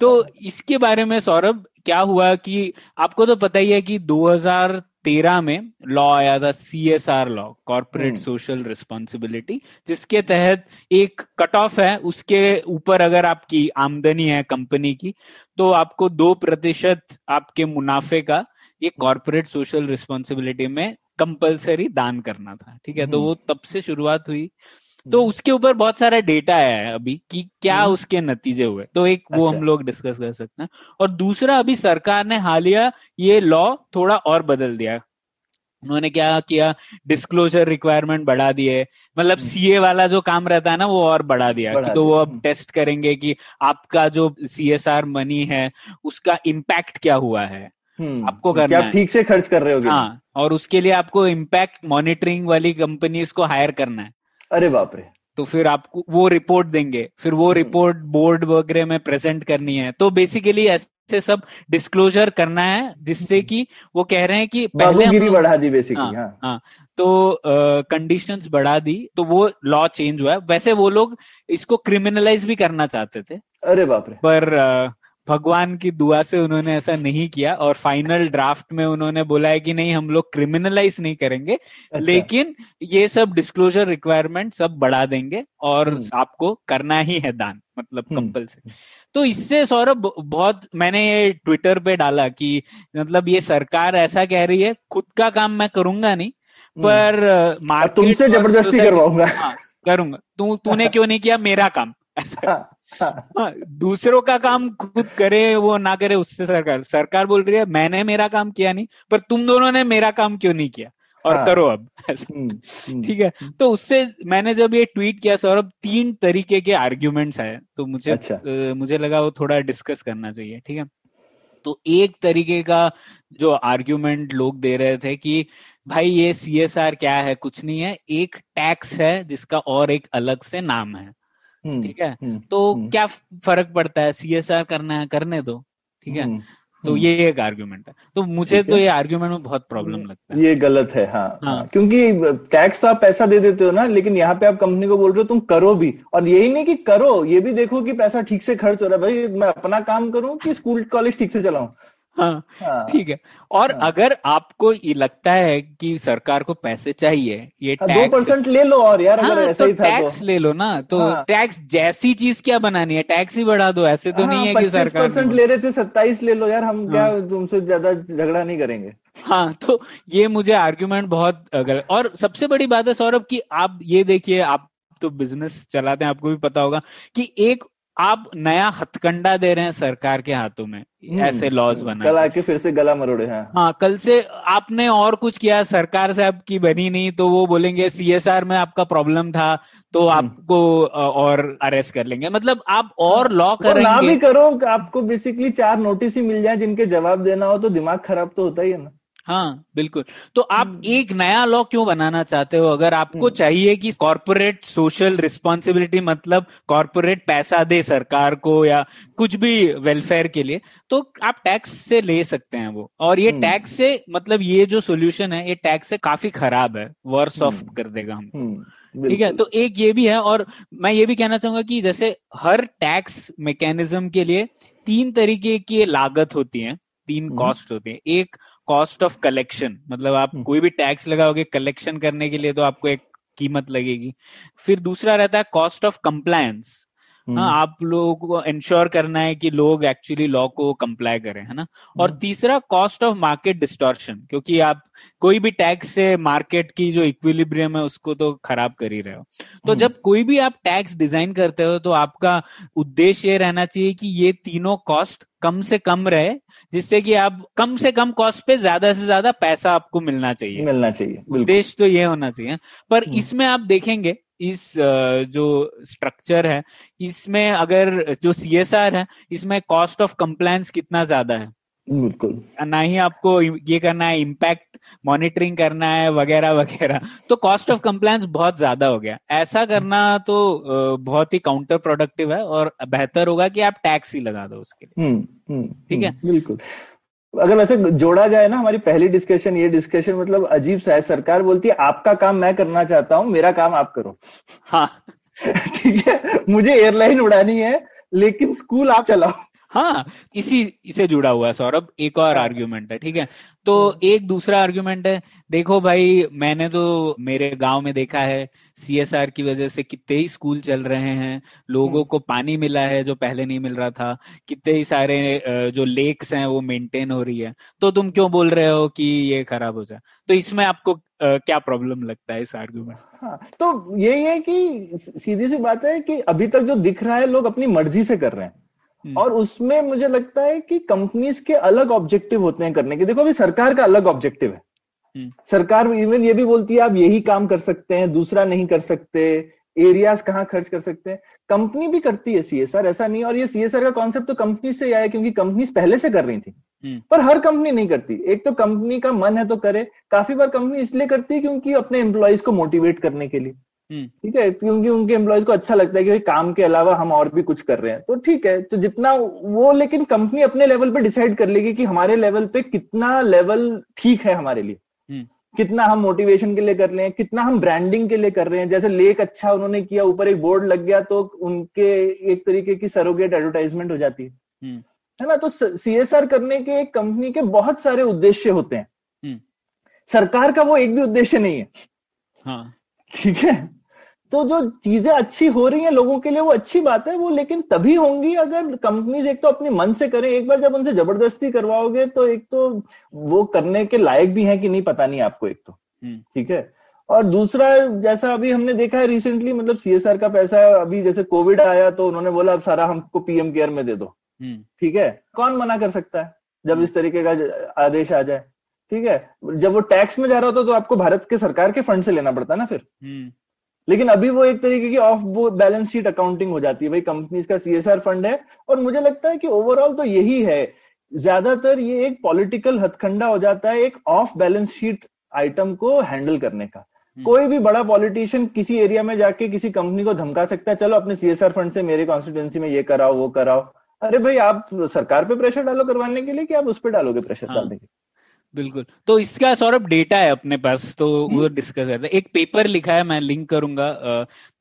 तो इसके बारे में सौरभ क्या हुआ कि आपको तो पता ही है कि 2013 में लॉ आया था C S R law corporate social responsibility जिसके तहत एक कट ऑफ़ है उसके ऊपर अगर आपकी आमदनी है कंपनी की तो आपको दो प्रतिशत आपके मुनाफे का ये कॉर्पोरेट सोशल रिस्पॉन्सिबिलिटी में कंपलसरी दान करना था ठीक है? तो हम्म। वो तब से शुरुआत हुई। तो हम्म। उसके ऊपर बहुत सारा डेटा है अभी कि क्या हम्म। उसके नतीजे हुए। तो एक वो अच्छा। हम लोग डिस्कस कर सकते हैं। और दूसरा अभी सरकार ने हालिया ये लॉ थोड़ा और बदल दिया। उन्होंने क्या किया? डिस्क्लोजर रिक्वायरमेंट बढ़ा दिए मतलब सीए हम्म। वाला जो काम रहता है ना वो और बढ़ा दिया बढ़ा तो वो अब टेस्ट करेंगे कि आपका जो सीएसआर मनी है उसका इम्पैक्ट क्या हुआ है? आपको करना क्या ठीक से खर्च कर रहे हो हाँ और उसके लिए आपको इम्पैक्ट मॉनिटरिंग वाली कंपनीज़ को हायर करना है। अरे बाप रे। तो फिर आपको वो रिपोर्ट देंगे। फिर वो रिपोर्ट हम्म। बोर्ड वगैरह में प्रेजेंट करनी है। तो बेसिकली ऐसे सब डिस्क्लोजर करना है जिससे कि वो कह रहे हैं कि पहले हम बढ़ा दी बेसिकली हाँ, हाँ, हाँ। तो कंडीशंस uh, बढ़ा दी। तो वो लॉ चेंज हुआ है। वैसे वो लोग इसको क्रिमिनलाइज भी करना चाहते थे। अरे बाप रे। पर uh, भगवान की दुआ से उन्होंने ऐसा नहीं किया और फाइनल ड्राफ्ट में उन्होंने बोला है कि नहीं हम लोग क्रिमिनलाइज नहीं करेंगे अच्छा। लेकिन ये सब डिस्क्लोजर रिक्वायरमेंट सब बढ़ा देंगे और हम्म। आपको करना ही है दान मतलब कंपल्सरी हम्म। तो इससे सौरभ बहुत मैंने ये ट्विटर पे डाला कि मतलब ये सरकार ऐसा कह रही है खुद का काम मैं करूँगा नहीं हम्म। पर मार्केट तुमसे ज़बरदस्ती करवाऊँगा हाँ, करूँगा तू तूने क्यों नहीं किया मेरा काम ऐसा हाँ। हाँ, दूसरों का काम खुद करे वो ना करे उससे सरकार सरकार बोल रही है मैंने मेरा काम किया नहीं पर तुम दोनों ने मेरा काम क्यों नहीं किया और हाँ, करो अब हम्म, हम्म, ठीक है हम्म। तो उससे मैंने जब ये ट्वीट किया सौरभ तीन तरीके के आर्ग्यूमेंट्स आए तो मुझे अच्छा। आ, मुझे लगा वो थोड़ा डिस्कस करना चाहिए ठीक है तो एक तरीके का जो आर्ग्यूमेंट लोग दे रहे थे कि भाई ये सीएसआर क्या है कुछ नहीं है एक टैक्स है जिसका और एक अलग से नाम है ठीक है? हम्म, तो हम्म। क्या फ़र्क पड़ता है? सीएसआर करना है करने दो ठीक है? तो ये एक आर्ग्यूमेंट है। तो मुझे तो ये आर्ग्यूमेंट में बहुत प्रॉब्लम लगता है। ये गलत है हाँ, हाँ, हाँ। क्योंकि टैक्स तो आप पैसा दे देते हो ना लेकिन यहाँ पे आप कंपनी को बोल रहे हो तुम करो भी। और यही नहीं कि करो ये भी देखो कि पैसा ठीक से खर्च हो रहा है। भाई मैं अपना काम करूँ कि स्कूल कॉलेज ठीक से चलाऊं। हाँ हाँ ठीक है और हाँ। अगर आपको ये लगता है कि सरकार को पैसे चाहिए ये हाँ, दो परसेंट ले लो और यार अगर हाँ ऐसा तो ही था तो ले लो ना तो हाँ। टैक्स जैसी चीज़ क्या बनानी है टैक्स ही बढ़ा दो ऐसे तो हाँ, नहीं है कि सरकार परसेंट ले रहे थे सत्ताईस ले लो यार हम क्या। तुमसे ज़्यादा झगड़ा नहीं करेंगे हाँ तो ये मुझे आर्ग्यूमेंट बहुत गलत और सबसे बड़ी बात है सौरभ की आप ये देखिए आप तो बिज़नेस चलाते हैं आपको भी पता होगा कि एक आप नया हथकंडा दे रहे हैं सरकार के हाथों में ऐसे लॉज हम्म, बना कल के। आके फिर से गला मरोड़े हाँ हाँ कल से आपने और कुछ किया सरकार से आपकी बनी नहीं तो वो बोलेंगे सीएसआर में आपका प्रॉब्लम था तो हम्म। आपको और अरेस्ट कर लेंगे मतलब आप और लॉ और ना भी करो आपको बेसिकली चार नोटिस ही मिल जाए जिनके जवाब देना हो तो दिमाग खराब तो होता ही है ना हाँ बिल्कुल तो आप हम्म। एक नया लॉ क्यों बनाना चाहते हो अगर आपको हम्म। चाहिए कि कॉर्पोरेट सोशल रिस्पॉन्सिबिलिटी मतलब कॉर्पोरेट पैसा दे सरकार को या कुछ भी वेलफेयर के लिए तो आप टैक्स से ले सकते हैं वो और ये हम्म। टैक्स से मतलब ये जो सोल्यूशन है ये टैक्स से काफ़ी खराब है वर्स ऑफ़। कर देगा हमको ठीक है तो एक ये भी है और मैं ये भी कहना चाहूँगा कि जैसे हर टैक्स मैकेनिज्म के लिए तीन तरीके की लागत होती है तीन। कॉस्ट होती है एक कॉस्ट ऑफ़ कलेक्शन मतलब आप हम्म। कोई भी टैक्स लगाओगे कलेक्शन करने के लिए तो आपको एक कीमत लगेगी। फिर दूसरा रहता है कॉस्ट ऑफ़ कंप्लायंस हम्म, हाँ आप लोगों को इंश्योर करना है कि लोग एक्चुअली लॉ को कंप्लाई करें है ना? और हम्म, तीसरा कॉस्ट ऑफ़ मार्केट डिस्टॉर्शन क्योंकि आप कोई भी टैक्स से मार्केट की जो इक्विलिब्रियम है उसको तो खराब कर ही रहे हो। तो हम्म। जब कोई भी आप टैक्स डिज़ाइन करते हो तो आपका उद्देश्य ये रहना चाहिए कि ये तीनों कॉस्ट कम से कम रहे जिससे कि आप कम से कम कॉस्ट पे ज़्यादा से ज़्यादा पैसा आपको मिलना चाहिए। मिलना चाहिए उद्देश्य तो ये होना चाहिए। पर हम्म। इसमें आप देखेंगे इस जो स्ट्रक्चर है इसमें अगर जो सीएसआर है इसमें कॉस्ट ऑफ़ कंप्लायंस कितना ज़्यादा है? बिल्कुल। ना ही आपको ये करना है इम्पैक्ट मॉनिटरिंग करना है वगैरह वगैरह। तो कॉस्ट ऑफ़ कंप्लायंस बहुत ज़्यादा हो गया। ऐसा करना तो बहुत ही काउंटर प्रोडक्टिव है और बेहतर होगा कि आप टैक्स ही लगा दो उसके लिए। हम्म हम्म ठीक है? हम्म, बिल्कुल। अगर वैसे जोड़ा जाए ना हमारी पहली डिस्कशन ये डिस्कशन मतलब अजीब सा है। सरकार बोलती है आपका काम मैं करना चाहता हूँ मेरा काम आप करो। हाँ। ठीक है? मुझे एयरलाइन उड़ानी है लेकिन स्कूल आप चलाओ। हाँ इसी इसे जुड़ा हुआ है सौरभ एक और हाँ। आर्ग्यूमेंट है ठीक है तो हम्म। एक दूसरा आर्ग्यूमेंट है देखो भाई मैंने तो मेरे गाँव में देखा है सीएसआर की वजह से कितने ही स्कूल चल रहे हैं लोगों हम्म। को पानी मिला है जो पहले नहीं मिल रहा था कितने ही सारे जो लेक्स हैं वो मेंटेन हो रही है तो तुम क्यों बोल रहे हो कि ये खराब हो जाए तो इसमें आपको क्या प्रॉब्लम लगता है इस आर्ग्यूमेंट हाँ तो यही है कि सीधी सी बात है कि अभी तक जो दिख रहा है लोग अपनी मर्ज़ी से कर रहे हैं। और उसमें मुझे लगता है कि कंपनीज़ के अलग ऑब्जेक्टिव होते हैं करने के। देखो अभी सरकार का अलग ऑब्जेक्टिव है। हम्म। सरकार इवन ये भी बोलती है आप यही काम कर सकते हैं दूसरा नहीं कर सकते एरियाज़ कहाँ खर्च कर सकते हैं। कंपनी भी करती है सीएसआर ऐसा नहीं और ये सीएसआर का कॉन्सेप्ट तो कंपनी से ही आया क्योंकि कंपनीज़ पहले से कर रही थी। हम्म। पर हर कंपनी नहीं करती। एक तो कंपनी का मन है तो करे। काफ़ी बार कंपनी इसलिए करती है क्योंकि अपने एम्प्लॉयज़ को मोटिवेट करने के लिए। हम्म। ठीक है? क्योंकि उनके एम्प्लॉयज़ को अच्छा लगता है कि काम के अलावा हम और भी कुछ कर रहे हैं। तो ठीक है तो जितना वो लेकिन कंपनी अपने लेवल पे डिसाइड कर लेगी कि हमारे लेवल पे कितना लेवल ठीक है हमारे लिए। हम्म। कितना हम मोटिवेशन के लिए कर रहे हैं कितना हम ब्रांडिंग के लिए कर रहे हैं। जैसे लेक अच्छा उन्होंने किया ऊपर एक बोर्ड लग गया तो उनके एक तरीके की सरोगेट एडवर्टाइजमेंट हो जाती है। हम्म। है ना? तो सीएसआर करने के एक कंपनी के बहुत सारे उद्देश्य होते हैं। हम्म। सरकार का वो एक भी उद्देश्य नहीं है। हाँ। ठीक है? तो जो चीज़ें अच्छी हो रही हैं लोगों के लिए वो अच्छी बात है वो लेकिन तभी होंगी अगर कंपनीज़ एक तो अपने मन से करें एक बार जब उनसे ज़बरदस्ती करवाओगे तो एक तो वो करने के लायक भी है कि नहीं पता नहीं आपको एक तो। हम्म। ठीक है? और दूसरा जैसा अभी हमने देखा है रिसेंटली मतलब सीएसआर का पैसा अभी जैसे कोविड आया तो उन्होंने बोला अब सारा हमको पीएम केयर में दे दो। हम्म। ठीक है? कौन मना कर सकता है जब इस तरीके का आदेश आ जाए? ठीक है? जब वो टैक्स में जा रहा होता तो आपको भारत के सरकार के फंड से लेना पड़ता है ना फिर? हम्म। लेकिन अभी वो एक तरीके की ऑफ़ बैलेंस शीट अकाउंटिंग हो जाती है भाई कंपनीज़ का सीएसआर फंड है और मुझे लगता है कि ओवरऑल तो यही है। ज़्यादातर ये एक पॉलिटिकल हथकंडा हो जाता है एक ऑफ़ बैलेंस शीट आइटम को हैंडल करने का। कोई भी बड़ा पॉलिटिशियन किसी एरिया में जाके किसी कंपनी को धमका सकता है चलो अपने सीएसआर फंड से मेरे कॉन्स्टिट्यूंसी में ये कराओ वो कराओ। अरे भाई आप सरकार पे प्रेशर डालो करवाने के लिए कि आप उस पर डालोगे प्रेशर हाँ। डालने के बिल्कुल। तो इसका सौरभ डेटा है अपने पास तो हम्म। डिस्कस करते एक पेपर लिखा है मैं लिंक करूँगा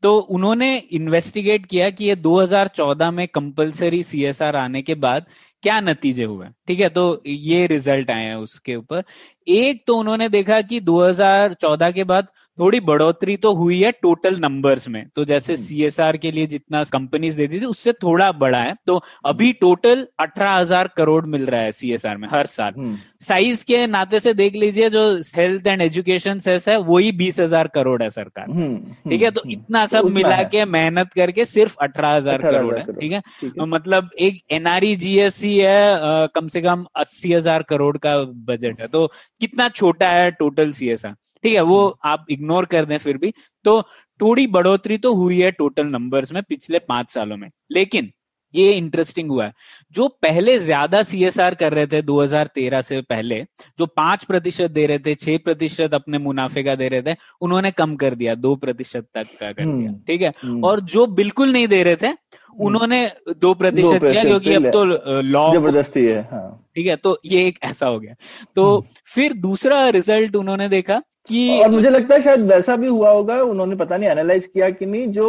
तो उन्होंने इन्वेस्टिगेट किया कि ये 2014 में कंपलसरी सीएसआर आने के बाद क्या नतीजे हुए? ठीक है तो ये रिज़ल्ट आए हैं उसके ऊपर। एक तो उन्होंने देखा कि 2014 के बाद थोड़ी बढ़ोतरी तो हुई है टोटल नंबर्स में। तो जैसे सीएसआर हम्म। के लिए जितना कंपनीज़ देती थी उससे थोड़ा बड़ा है। तो अभी टोटल अठारह हज़ार करोड़ मिल रहा है सीएसआर में हर साल। साइज़ हम्म। के नाते से देख लीजिए जो हेल्थ एंड एजुकेशन सेस है वही बीस हज़ार करोड़ है सरकार। हम्म, ठीक है? तो इतना सब मिला के मेहनत करके सिर्फ़ अठारह हज़ार करोड़ है। ठीक है? तो मतलब एक एनआरई जीएससी है कम से कम अस्सी हज़ार करोड़ का बजट है। तो कितना छोटा है टोटल सीएसआर ठीक है वो हम्म। आप इग्नोर कर दें फिर भी तो थोड़ी बढ़ोतरी तो हुई है टोटल नंबर्स में पिछले पाँच सालों में लेकिन ये इंटरेस्टिंग हुआ है जो पहले ज़्यादा सीएसआर कर रहे थे 2013 से पहले जो पाँच प्रतिशत दे रहे थे छह प्रतिशत अपने मुनाफे का दे रहे थे उन्होंने कम कर दिया दो प्रतिशत तक का कर दिया हम्म। ठीक है हम्म। और जो बिल्कुल नहीं दे रहे थे उन्होंने दो प्रतिशत किया क्योंकि अब तो लॉ ज़बरदस्ती है हाँ। ठीक है तो ये एक ऐसा हो गया तो फिर दूसरा रिज़ल्ट उन्होंने देखा कि और मुझे लगता है शायद वैसा भी हुआ होगा उन्होंने पता नहीं एनालाइज किया कि नहीं जो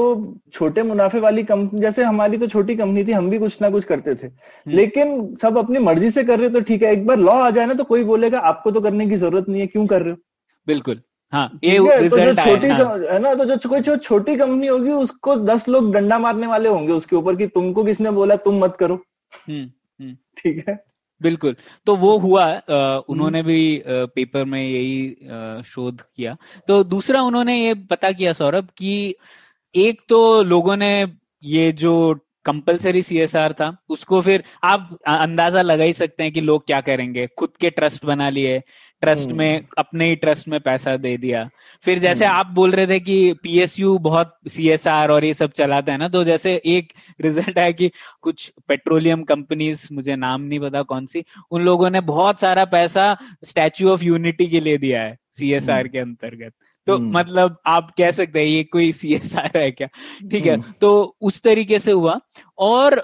छोटे मुनाफे वाली कंपनी जैसे हमारी तो छोटी कंपनी थी हम भी कुछ ना कुछ करते थे हम्म। लेकिन सब अपनी मर्ज़ी से कर रहे तो ठीक है एक बार लॉ आ जाए ना तो कोई बोलेगा आपको तो करने की ज़रूरत नहीं है क्यों कर रहे हो बिल्कुल हाँ ये तो जो छोटी हाँ। है ना तो जो कोई जो छोटी कंपनी होगी उसको दस लोग डंडा मारने वाले होंगे उसके ऊपर कि तुमको किसने बोला तुम मत करो हम्म, हम्म। ठीक है बिल्कुल। तो वो हुआ आ, उन्होंने हम्म। भी आ, पेपर में यही आ, शोध किया। तो दूसरा उन्होंने ये पता किया सौरभ कि एक तो लोगों ने ये जो कंपलसरी सीएसआर था उसको फिर आप अंदाज़ा लगा ही सकते हैं कि लोग क्या करेंगे। खुद के ट्रस्ट बना लिए ट्रस्ट में हम्म। अपने ही ट्रस्ट में पैसा दे दिया फिर जैसे हम्म। आप बोल रहे थे कि पीएसयू बहुत सीएसआर और ये सब चलाता है ना तो जैसे एक रिज़ल्ट है कि कुछ पेट्रोलियम कंपनीज़ मुझे नाम नहीं पता कौन सी उन लोगों ने बहुत सारा पैसा स्टैच्यू ऑफ़ यूनिटी के लिए दिया है सीएसआर हम्म। के अंतर्गत तो मतलब आप कह सकते हैं ये कोई सी एस आर है क्या ठीक है तो उस तरीके से हुआ और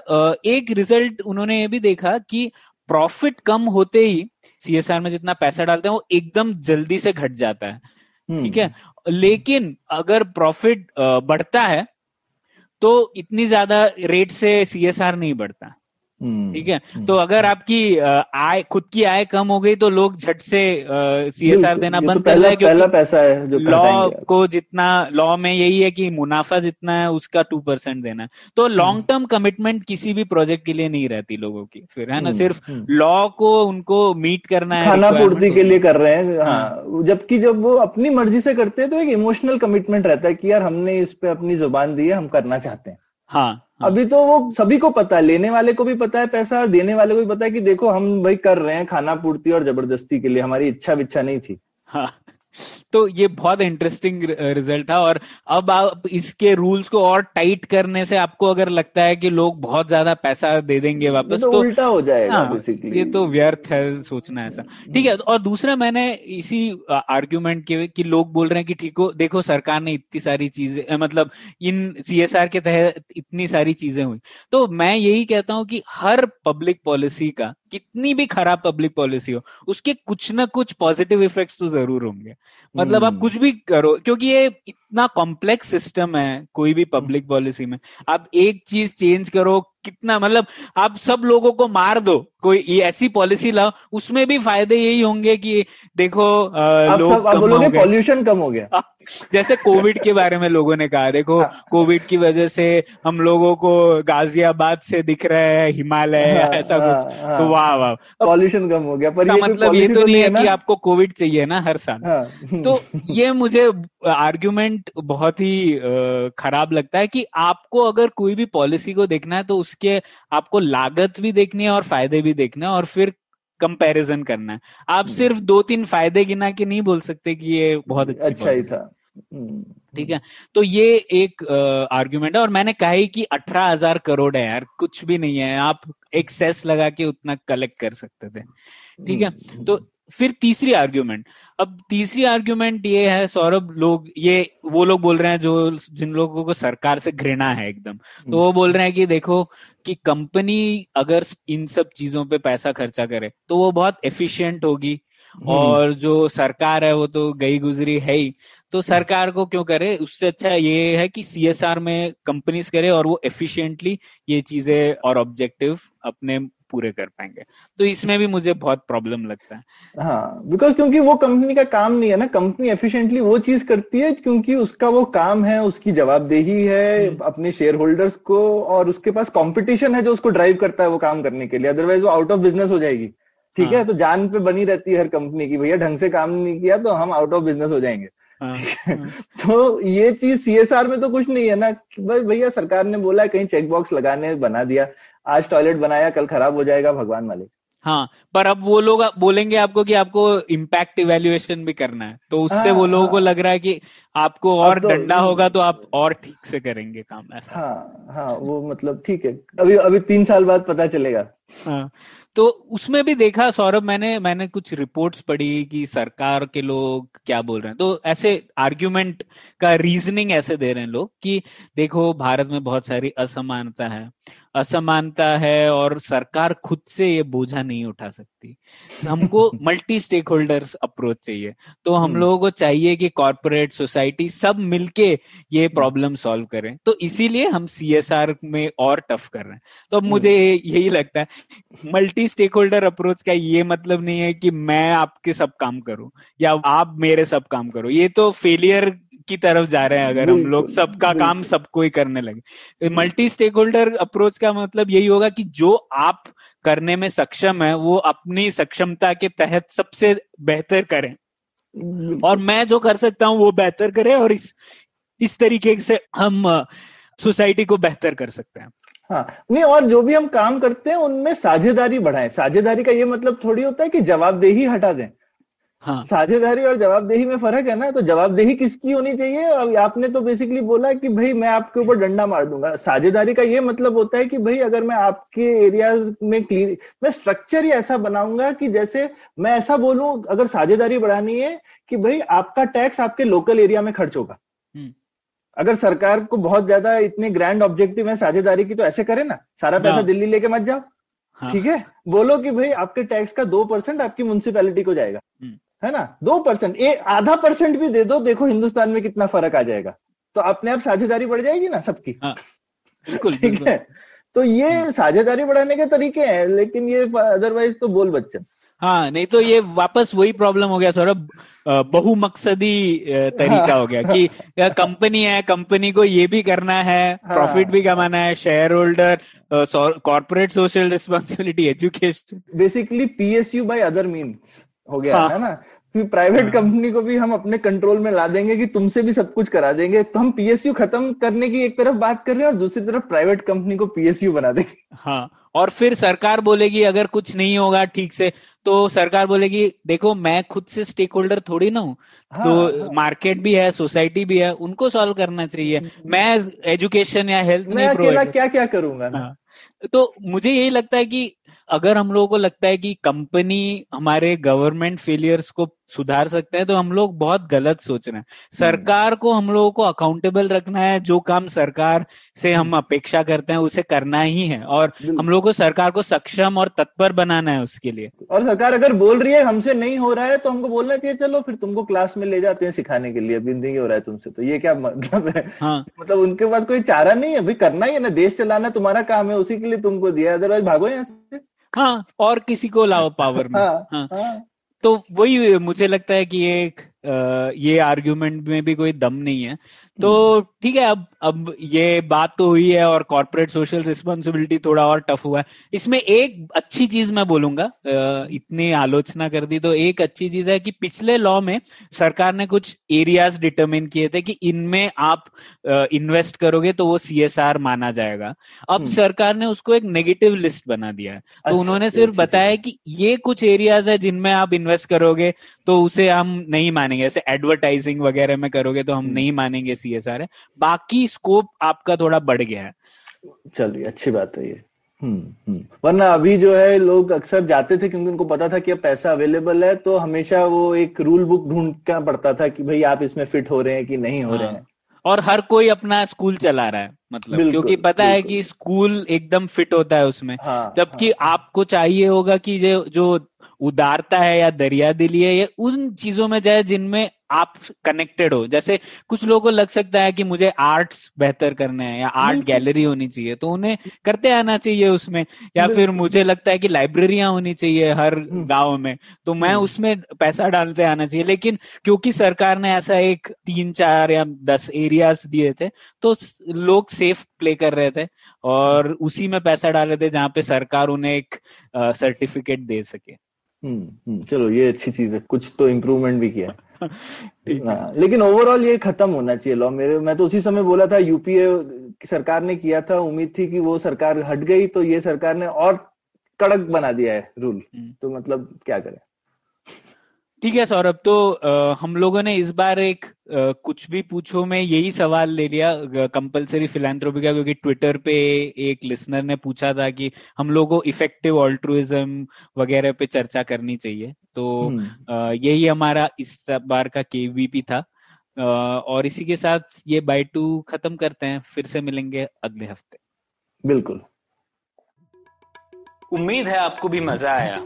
एक रिज़ल्ट उन्होंने ये भी देखा कि प्रॉफिट कम होते ही सीएसआर में जितना पैसा डालते हैं वो एकदम जल्दी से घट जाता है। ठीक है? हम्म। लेकिन अगर प्रॉफिट बढ़ता है तो इतनी ज़्यादा रेट से सीएसआर नहीं बढ़ता। हम्म, ठीक है? हम्म, तो अगर आपकी आय खुद की आय कम हो गई तो लोग झट से सी एस आर देना तो बंद तो कर रहे पहला पैसा है जो लॉ को जितना लॉ में यही है कि मुनाफा जितना है उसका टू परसेंट देना तो लॉन्ग टर्म कमिटमेंट किसी भी प्रोजेक्ट के लिए नहीं रहती लोगों की। फिर है ना हम्म, सिर्फ़ लॉ को उनको मीट करना है खाना पूर्ति के लिए कर रहे हैं। हाँ, हाँ। जबकि जब वो अपनी मर्ज़ी से करते हैं तो एक इमोशनल कमिटमेंट रहता है कि यार हमने इस पे अपनी ज़ुबान दी है हम करना चाहते हाँ। हाँ। अभी तो वो सभी को पता है लेने वाले को भी पता है पैसा और देने वाले को भी पता है कि देखो हम भाई कर रहे हैं खाना पूर्ति और ज़बरदस्ती के लिए हमारी इच्छा विच्छा नहीं थी। हाँ। तो ये बहुत इंटरेस्टिंग रिज़ल्ट था और अब आप इसके रूल्स को और टाइट करने से आपको अगर लगता है कि लोग बहुत ज़्यादा पैसा दे देंगे वापस तो, तो उल्टा हो जाएगा हाँ, ये तो व्यर्थ है सोचना ऐसा। ठीक है और दूसरा मैंने इसी आर्ग्यूमेंट के कि लोग बोल रहे हैं कि ठीक हो देखो सरकार ने इतनी सारी चीज़ें मतलब इन सीएसआर के तहत इतनी सारी चीज़ें हुई। तो मैं यही कहता हूँ कि हर पब्लिक पॉलिसी का कितनी भी खराब पब्लिक पॉलिसी हो उसके कुछ ना कुछ पॉजिटिव इफेक्ट्स तो ज़रूर होंगे। मतलब आप हम्म। कुछ भी करो क्योंकि ये इतना कॉम्प्लेक्स सिस्टम है कोई भी पब्लिक पॉलिसी में। आप एक चीज़ चेंज करो कितना मतलब आप सब लोगों को मार दो कोई ये ऐसी पॉलिसी लाओ उसमें भी फ़ायदे यही होंगे कि देखो आ, लोग पॉल्यूशन कम हो गया। जैसे कोविड के बारे में लोगों ने कहा देखो हाँ, कोविड की वजह से हम लोगों को गाजियाबाद से दिख रहा है हिमालय हाँ, ऐसा हाँ, कुछ। हाँ, तो वाह वाह। पॉल्यूशन कम हो गया पर ये मतलब ये तो, नहीं है कि आपको कोविड चाहिए ना हर साल। हाँ, तो ये मुझे आर्ग्यूमेंट बहुत ही खराब लगता है कि आपको अगर कोई भी पॉलिसी को देखना है तो उसके आपको लागत भी देखनी है और फ़ायदे भी देखना है और फिर कंपैरिजन करना है। आप। सिर्फ़ दो तीन फ़ायदे गिना के नहीं बोल सकते कि ये बहुत अच्छी अच्छा ही था। हम्म। ठीक है? तो ये एक आर्ग्यूमेंट है और मैंने कहा ही कि अठारह हज़ार करोड़ है यार कुछ भी नहीं है। आप एक सेस लगा के उतना कलेक्ट कर सकते थे। ठीक है? हम्म, तो फिर तीसरी आर्ग्यूमेंट अब तीसरी आर्ग्यूमेंट ये है सौरभ लोग ये वो लोग बोल रहे हैं जो जिन लोगों को सरकार से घृणा है एकदम। तो वो बोल रहे हैं कि देखो कि कंपनी अगर इन सब चीज़ों पे पैसा खर्चा करे तो वो बहुत एफिशिएंट होगी। हम्म। और जो सरकार है वो तो गई गुजरी है ही। तो सरकार को क्यों करे? उससे अच्छा ये है कि सीएसआर में कंपनीज़ करे और वो एफिशिएंटली ये चीज़ें और ऑब्जेक्टिव अपने पूरे कर पाएँगे। तो इसमें भी मुझे बहुत प्रॉब्लम लगता है। हाँ बिकॉज़ क्योंकि वो कंपनी का काम नहीं है ना कंपनी एफिशिएंटली वो चीज़ करती है क्योंकि उसका वो काम है उसकी जवाबदेही है हम्म। अपने शेयर होल्डर्स को और उसके पास कंपटीशन है जो उसको ड्राइव करता है वो काम करने के लिए। अदरवाइज़ वो आउट ऑफ़ बिज़नेस हो जाएगी। ठीक हाँ। है। तो जान पे बनी रहती है हर कंपनी की भैया ढंग से काम नहीं किया तो हम आउट ऑफ़ बिज़नेस हो जाएँगे। हाँ, हाँ, तो ये चीज़ सीएसआर में तो कुछ नहीं है ना भाई भैया सरकार ने बोला है कहीं चेक बॉक्स लगाने बना दिया। आज टॉयलेट बनाया कल खराब हो जाएगा भगवान मालिक। हाँ पर अब वो लोग बोलेंगे आपको कि आपको इम्पैक्ट इवेल्युएशन भी करना है। तो उससे हाँ, वो लोगों हाँ, को। लग रहा है कि आपको और तो- डंडा होगा तो आप और ठीक से करेंगे काम ऐसा। हाँ हाँ वो मतलब ठीक है। अभी अभी तीन साल बाद पता चलेगा। हाँ तो उसमें भी देखा सौरभ मैंने मैंने कुछ रिपोर्ट्स पढ़ी कि सरकार के लोग क्या बोल रहे हैं। तो ऐसे आर्ग्यूमेंट का रीजनिंग ऐसे दे रहे हैं लोग कि देखो भारत में बहुत सारी असमानता है। असमानता है और सरकार खुद से ये बोझा नहीं उठा सकती। हमको मल्टी स्टेक होल्डर्स अप्रोच चाहिए। तो हम हम्म। लोगों को चाहिए कि कॉरपोरेट सोसाइटी सब मिलके ये प्रॉब्लम सॉल्व करें। तो इसीलिए हम सीएसआर में और टफ कर रहे हैं। तो अब मुझे यही लगता है मल्टी स्टेक होल्डर अप्रोच का ये मतलब नहीं है कि मैं आपके सब काम करूँ या आप मेरे सब काम करो। ये तो फेलियर की तरफ़ जा रहे हैं अगर हम लोग सबका काम सबको ही करने लगे। मल्टी स्टेक होल्डर अप्रोच का मतलब यही होगा कि जो आप करने में सक्षम है वो अपनी सक्षमता के तहत सबसे बेहतर करें। और मैं जो कर सकता हूँ वो बेहतर करे और इस इस तरीके से हम सोसाइटी को बेहतर कर सकते हैं। हाँ नहीं और जो भी हम काम करते हैं उनमें साझेदारी बढ़ाएँ। साझेदारी का ये मतलब थोड़ी होता है कि जवाबदेही हटा दें। हाँ। साझेदारी और जवाबदेही में फ़र्क है ना तो जवाबदेही किसकी होनी चाहिए? अब आपने तो बेसिकली बोला कि भाई मैं आपके ऊपर डंडा मार दूँगा। साझेदारी का ये मतलब होता है कि भाई अगर मैं आपके एरियाज़ में क्लियर मैं स्ट्रक्चर ही ऐसा बनाऊँगा कि जैसे मैं ऐसा बोलूँ अगर साझेदारी बढ़ानी है कि भाई आपका टैक्स आपके लोकल एरिया में खर्च होगा। हम्म। अगर सरकार को बहुत ज़्यादा इतने ग्रैंड ऑब्जेक्टिव है साझेदारी की तो ऐसे करे ना। सारा पैसा हाँ। दिल्ली लेके मत जाओ। हाँ। ठीक है? बोलो कि भाई आपके टैक्स का दो परसेंट आपकी म्यूनसिपैलिटी को जाएगा। हम्म। है ना? दो परसेंट। एक आधा परसेंट भी दे दो देखो हिंदुस्तान में कितना फ़र्क आ जाएगा। तो अपने आप साझेदारी बढ़ जाएगी ना सबकी? बिल्कुल ठीक बिल्कुल। है? तो ये साझेदारी बढ़ाने के तरीके हैं लेकिन ये अदरवाइज़ तो बोल बच्चन। हाँ नहीं तो ये वापस वही प्रॉब्लम हो गया सौरभ। बहुमकसदी तरीका हो गया कि कंपनी है कंपनी को ये भी करना है हाँ। प्रॉफिट भी कमाना है share holder corporate social responsibility education basically PSU by other mean हो गया हाँ। है ना? फिर प्राइवेट हाँ। कंपनी को भी हम अपने कंट्रोल में ला देंगे कि तुमसे भी सब कुछ करा देंगे। तो हम पीएसयू खत्म करने की एक तरफ़ बात कर रहे हैं और दूसरी तरफ़ प्राइवेट कंपनी को पीएसयू बना देंगे। हाँ और फिर सरकार बोलेगी अगर कुछ नहीं होगा ठीक से तो सरकार बोलेगी देखो मैं खुद से स्टेक होल्डर थोड़ी ना हूँ। हाँ, तो हाँ। मार्केट भी है सोसाइटी भी है उनको सॉल्व करना चाहिए। मैं एजुकेशन या हेल्थ मैं अकेला क्या क्या करूँगा ना? हाँ तो मुझे यही लगता है कि अगर हम लोगों को लगता है कि कंपनी हमारे गवर्नमेंट फेलियर्स को सुधार सकते हैं तो हम लोग बहुत गलत सोच रहे हैं। सरकार को हम लोगों को अकाउंटेबल रखना है जो काम सरकार से हम अपेक्षा करते हैं उसे करना ही है और हम लोगों को सरकार को सक्षम और तत्पर बनाना है उसके लिए। और सरकार अगर बोल रही है हमसे नहीं हो रहा है तो हमको बोलना चाहिए चलो फिर तुमको क्लास में ले जाते हैं सिखाने के लिए अभी नहीं हो रहा है तुमसे। तो ये क्या मतलब है? हाँ। मतलब उनके पास कोई चारा नहीं है भाई करना ही है ना देश चलाना तुम्हारा काम है उसी के लिए तुमको दिया अदरवाइज़ भागो यहाँ से। हाँ और किसी को लाओ पावर में। हाँ हाँ। हाँ। तो वही मुझे लगता है कि एक ये आर्ग्यूमेंट में भी कोई दम नहीं है। तो ठीक है अब अब ये बात तो हुई है और कॉर्पोरेट सोशल रिस्पॉन्सिबिलिटी थोड़ा और टफ हुआ है। इसमें एक अच्छी चीज़ मैं बोलूँगा इतनी आलोचना कर दी तो एक अच्छी चीज़ है कि पिछले लॉ में सरकार ने कुछ एरियाज़ डिटरमिन किए थे कि इनमें आप इन्वेस्ट करोगे तो वो सीएसआर माना जाएगा। अब हम्म। सरकार ने उसको एक नेगेटिव लिस्ट बना दिया है। तो अच्छा, उन्होंने ये सिर्फ़ बताया कि ये कुछ एरियाज़ है जिनमें आप इन्वेस्ट करोगे तो उसे हम नहीं मानेंगे। जैसे एडवर्टाइजिंग वगैरह में करोगे तो हम हम्म। नहीं मानेंगे सीएसआर है। बाकी स्कोप आपका थोड़ा बढ़ गया है। है। चलिए अच्छी बात है ये। हम्म हम्म। वरना अभी जो है लोग अक्सर जाते थे क्योंकि उनको पता था कि अब पैसा अवेलेबल है तो हमेशा वो एक रूल बुक ढूंढना पड़ता था कि भाई आप इसमें फिट हो रहे हैं कि नहीं हो रहे हाँ। हैं। और हर कोई अपना स्कूल चला रहा है मतलब। क्योंकि पता है। कि स्कूल एकदम फिट होता है उसमें। हाँ जबकि हाँ, आपको चाहिए होगा कि जो उदारता है या दरिया दिली है ये उन चीज़ों में जाए जिनमें आप कनेक्टेड हो। जैसे कुछ लोगों को लग सकता है कि मुझे आर्ट्स बेहतर करना है या आर्ट गैलरी होनी चाहिए तो उन्हें करते आना चाहिए उसमें। या फिर मुझे लगता है कि लाइब्रेरियाँ होनी चाहिए हर हम्म। गाँव में तो मैं हम्म। उसमें पैसा डालते आना चाहिए। लेकिन क्योंकि सरकार ने ऐसा एक तीन चार या दस एरियाज़ दिए थे तो लोग सेफ़ प्ले कर रहे थे और उसी में पैसा डाल रहे थे जहाँ पे सरकार उन्हें एक सर्टिफिकेट दे सके। हम्म, हम्म चलो ये अच्छी चीज़ है। कुछ तो इम्प्रूवमेंट भी किया। हाँ, लेकिन ओवरऑल ये खत्म होना चाहिए लॉ मेरे मैं तो उसी समय बोला था यूपीए की सरकार ने किया था। उम्मीद थी कि वो सरकार हट गई तो ये सरकार ने और कड़क बना दिया है रूल हम्म। तो मतलब क्या करें? ठीक है सौरभ तो आ, हम लोगों ने इस बार एक आ, कुछ भी पूछो में यही सवाल ले लिया कंपलसरी फिलेंथ्रोपी का क्योंकि ट्विटर पे एक लिसनर ने पूछा था कि हम लोगों को इफ़ेक्टिव ऑल्ट्रुइज्म वगैरह पे चर्चा करनी चाहिए। तो आ, यही हमारा इस बार का केवीपी था। आ, और इसी के साथ ये बाई टू खत्म करते हैं फिर से मिलेंगे अगले हफ़्ते। बिल्कुल। उम्मीद है आपको भी मज़ा आया।